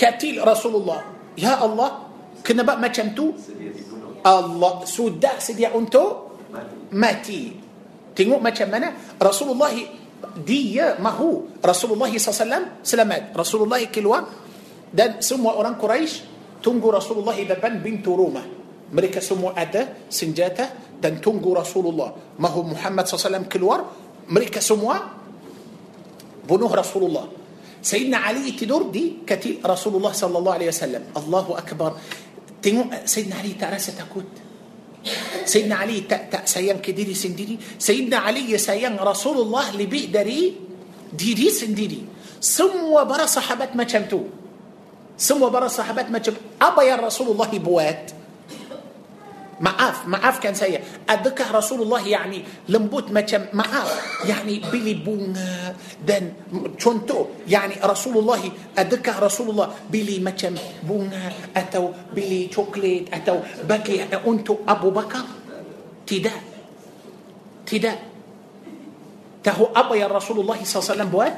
كاتيل رسول الله. يا الله كنا بقى ما شمتو الله. سودا سيدي أنتو؟ ماتي. تنو ما شمنا رسول الله دي ما هو؟ رسول الله صلى الله عليه وسلم سلامات. رسول الله كلوا. ده سموا أوران قريش. Tunggu Rasulullah di depan pintu rumah. Mereka semua ada senjata dan tunggu Rasulullah. Mahu Muhammad SAW keluar, mereka semua bunuh Rasulullah. Sayyidina Ali tidur di kaki Rasulullah sallallahu alaihi wasallam. Allahu akbar. Tengok Sayyidina Ali tak rasa takut. Sayyidina Ali tak, tak sayang ke diri sendiri Sayyidina Ali ya sayang Rasulullah lebih dari diri sendiri semua para sahabat macam tu سمو برا صحابات ما تشب أبا يا رسول الله بوات. معاف معاف كان سيء. أذكر رسول الله يعني لمبوت ما كان معاف. يعني بلي بونا دن تونتو يعني رسول الله أذكر رسول الله بلي ما كان بونا أتو بلي شوكليت أتو بكي أنتو أبو بكر. تدا تدا تهو أبا يا رسول الله صلى الله عليه وسلم بوات.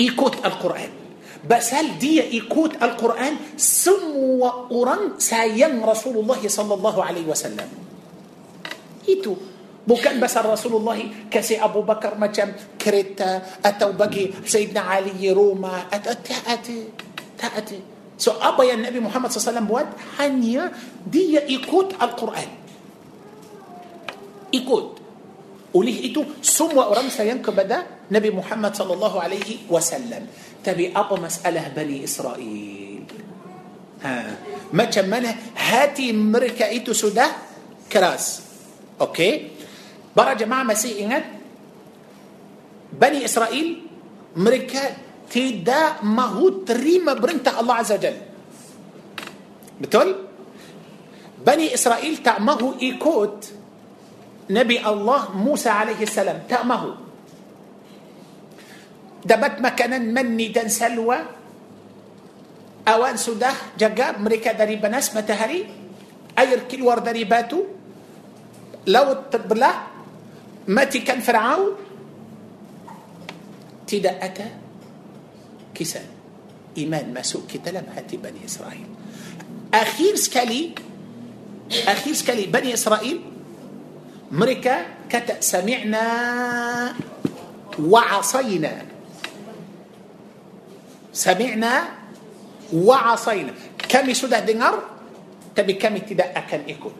Ikut القرآن. Pasal dia ikut القرآن؟ سم وقران سايان رسول الله صلى الله عليه وسلم. Itu. Bukan pasal رسول الله kasi أبو بكر makan, kereta atau bagi سيدنا علي rumah atau tak ada, tak ada. So apa ya النبي محمد صلى الله عليه وسلم buat? Hanya dia ikut القرآن. Ikut Boleh itu? Semua orang sayang kepada نبي محمد صلى الله عليه وسلم. Tapi apa masalah بني إسرائيل. Ha. Macam mana hati mereka itu sudah keras. Okey? Para jemaah masih ingat بني إسرائيل mereka tidak mahu terima perintah الله عز وجل. Betul? بني إسرائيل تأمه إيكوت نبي الله موسى عليه السلام. تأمه. Dapat makanan manni dan salwa awan sudah jaga mereka dari panas matahari air keluar dari batu laut terbelah matikan Fir'aun tidak ada kisah iman masuk ke dalam hati Bani Israel akhir sekali akhir sekali Bani Israel mereka kata sami'na asayna sami'na wa asayna. Kami sudah dengar tapi kami tidak akan ikut.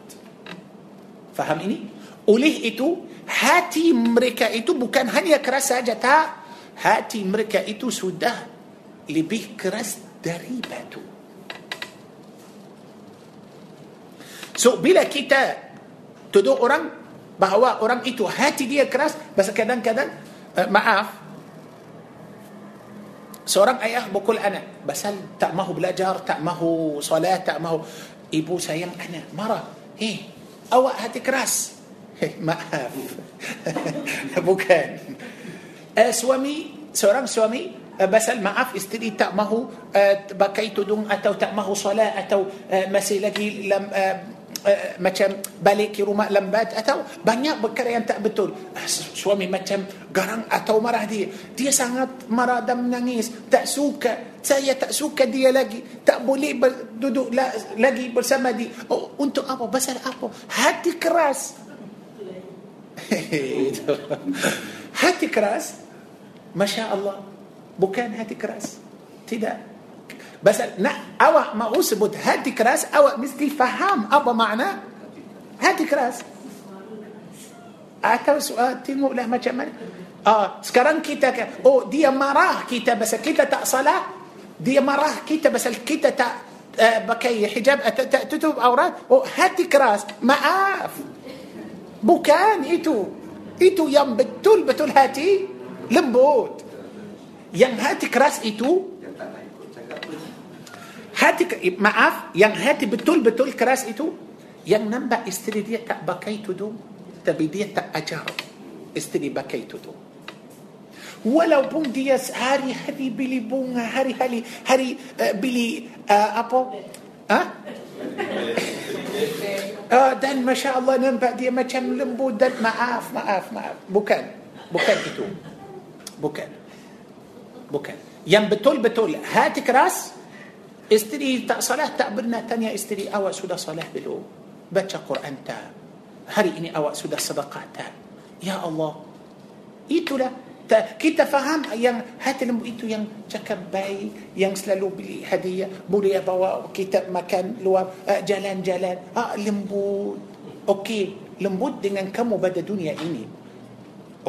Faham ini? Oleh itu hati mereka itu bukan hanya keras saja tak. Hati mereka itu sudah lebih keras dari batu. So bila kita tuduh orang bahawa orang itu hati dia keras bahasa kadang-kadang uh, maaf seorang ayah pukul anak pasal tak mahu belajar tak mahu solat tak mahu ibu sayang anak marah hei awak hati keras hei maaf bukan uh, suami seorang suami uh, pasal maaf isteri tak mahu uh, pakai tudung atau tak mahu solat atau uh, masih lagi lam, uh, Uh, macam balik ke rumah lambat atau banyak perkara yang tak betul. Uh, suami macam garang atau marah dia. Dia sangat marah dan menangis. Tak suka. Saya tak suka dia lagi. Tak boleh ber, duduk la, lagi bersama dia. Oh, untuk apa? Pasal apa? Hati keras. Hati keras. Masya Allah. Bukan hati keras. Tidak بس لا أو ما أثبت هاتي كراس أو مثل فهم أو معنى هاتي كراس أتى سؤال تيمو له ما جمال آه سكران كيتا أو دي مراه كيتا بس كيتا تأصلا دي مراه كيتا بس الكيتا تا آه، بكي حجاب تتوب أوراد أو هاتي كراس ما آف بوكان إتو إتو يم بتول بتول هاتي لبوت. يم هاتي كراس إتو hati maaf yang hati betul-betul keras itu yang nampak isteri dia tak pakai tudung tapi dia tak ajar isteri pakai tudung walaupun dia hari-hari beli bunga hari-hari hari uh, beli uh, apa ha? uh, dan masya Allah nampak dia macam lembut dan maaf maaf maaf bukan bukan itu bukan bukan yang betul-betul hati keras Isteri tak salah tak benar tanya isteri awak sudah salah belum? Baca Quran tak? Hari ini awak sudah sedekah tak? Ya Allah. Itulah kita faham yang hati lembu itu yang cakap baik yang selalu beli hadiah boleh bawa kita makan luar uh, jalan-jalan ah lembut okey lembut dengan kamu pada dunia ini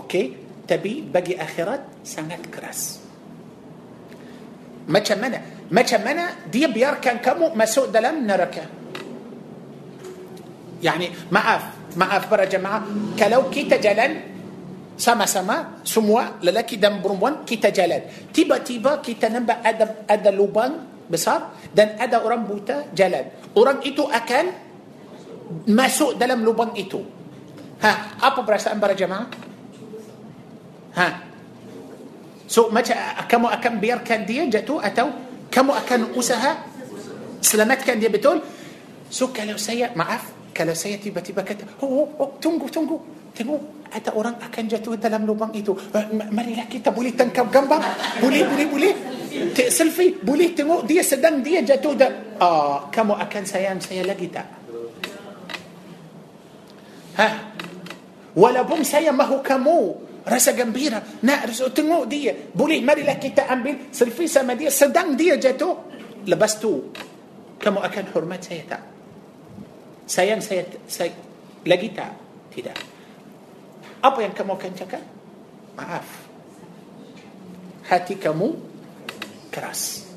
okey tapi bagi akhirat sangat keras macam mana مثلا دي بيار كان كمو ما سوء دلم نركة. يعني ما أف ما أف برا جماعة. كلو كي تجلن سما سما سموا للاكي دم برموان كي تجلن تيبا تيبا كي تنبأ أدا أدا لوبان بصار دن أدى أرام بوتا جلن أرام إتو أكل ما سوء دلم لوبان إتو. ها أبا برا سأم برا جماعة. ها. سو ما كمو أكم بيار كان دي جاتو أتو kamu akan usaha selamatkan dia betul so kalau saya maaf kalau saya tiba-tiba kata oh, oh, oh tunggu tunggu tengok ada orang akan jatuh dalam lubang itu marilah kita boleh tangkap gambar boleh boleh boleh selfie boleh tengok dia sedang dia jatuh dan ah kamu akan sayang saya lagi tak ha walaupun saya mahu kamu rasa gembira. Nak tengok dia. Boleh marilah kita ambil selfie sama dia. Sedang dia jatuh lepas tu kamu akan hormat saya tak? Sayang saya, saya lagi tak? Tidak. Apa yang kamu akan cakap? Maaf. Hati kamu keras.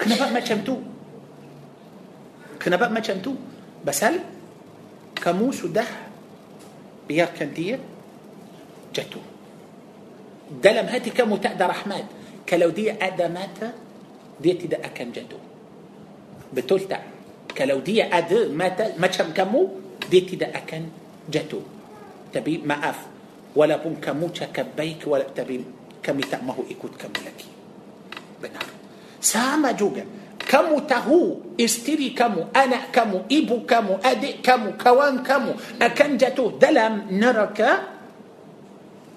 Kenapa macam tu? Kenapa macam tu? Pasal kamu sudah biarkan dia jatuh دلم هاتك متأدى رحمات كلو دي أدمات دي تدا أكن جدو بتلتع كلو دي أد مات ما شم كمو دي تدا أكن جدو. تبي ما أف ولا بون كمو تكبيك ولا تبي كم تأمه إكود كم لك. بنار سامة جوجا كم تهو استري كم أنا كم إبو كم أدي كم كوان كم أكن جدو. دلم نركه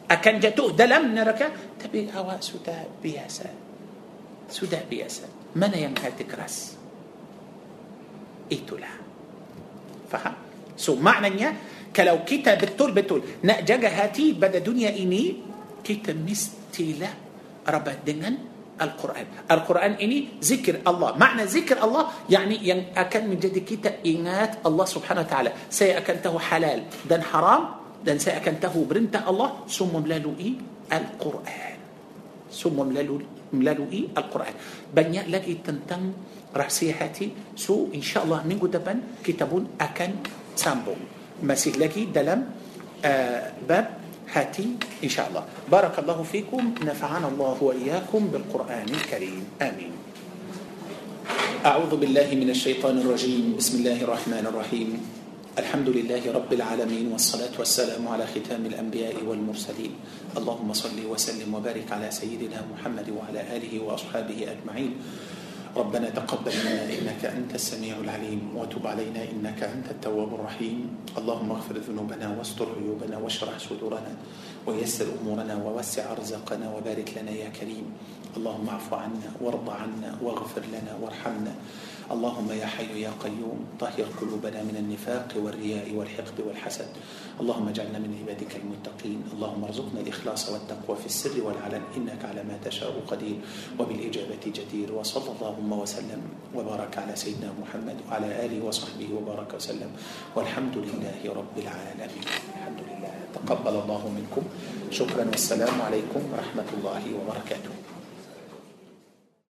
akan jatuh dalam neraka tapi awak sudah biasa sudah biasa mana yang hati keras itulah faham so maknanya kalau kita betul-betul nak jaga hati pada dunia ini kita mestilah rabat dengan Al-Quran. Al-Quran ini zikir Allah. Makna zikir Allah yakni yang akan menjadi kita ingat Allah Subhanahu wa taala. Saya akan tahu halal dan haram dan saya akan tahu perintah Allah semua melalui Al-Quran. Semua melalui melalui Al-Quran. Banyak lagi tentang rahsia hati. So insya-Allah minggu depan kita pun akan sambung. Masih lagi dalam uh, bab هاتي إن شاء الله بارك الله فيكم نفعنا بالقرآن الكريم آمين أعوذ بالله من الشيطان الرجيم بسم الله الرحمن الرحيم الحمد لله رب العالمين والصلاة والسلام على ختام الأنبياء والمرسلين. اللهم صل وسلم وبارك على سيدنا محمد وعلى آله وأصحابه أجمعين. ربنا تقبل منا إنك أنت السميع العليم وتب علينا إنك أنت التواب الرحيم. اللهم اغفر ذنوبنا واستر عيوبنا واشرح صدورنا ويسر أمورنا ووسع أرزاقنا وبارك لنا يا كريم. اللهم اعف عنا وارض عنا واغفر لنا وارحمنا. اللهم يا حي يا قيوم طهر قلوبنا من النفاق والرياء والحقد والحسد. اللهم اجعلنا من عبادك المتقين. اللهم ارزقنا الإخلاص والتقوى في السر والعلن. إنك على ما تشاء قدير وبالإجابة جدير. وصلى اللهم وسلم وبارك على سيدنا محمد وعلى آله وصحبه وبارك وسلم. والحمد لله رب العالمين. الحمد لله. تقبل الله منكم. شكرا والسلام عليكم ورحمة الله وبركاته.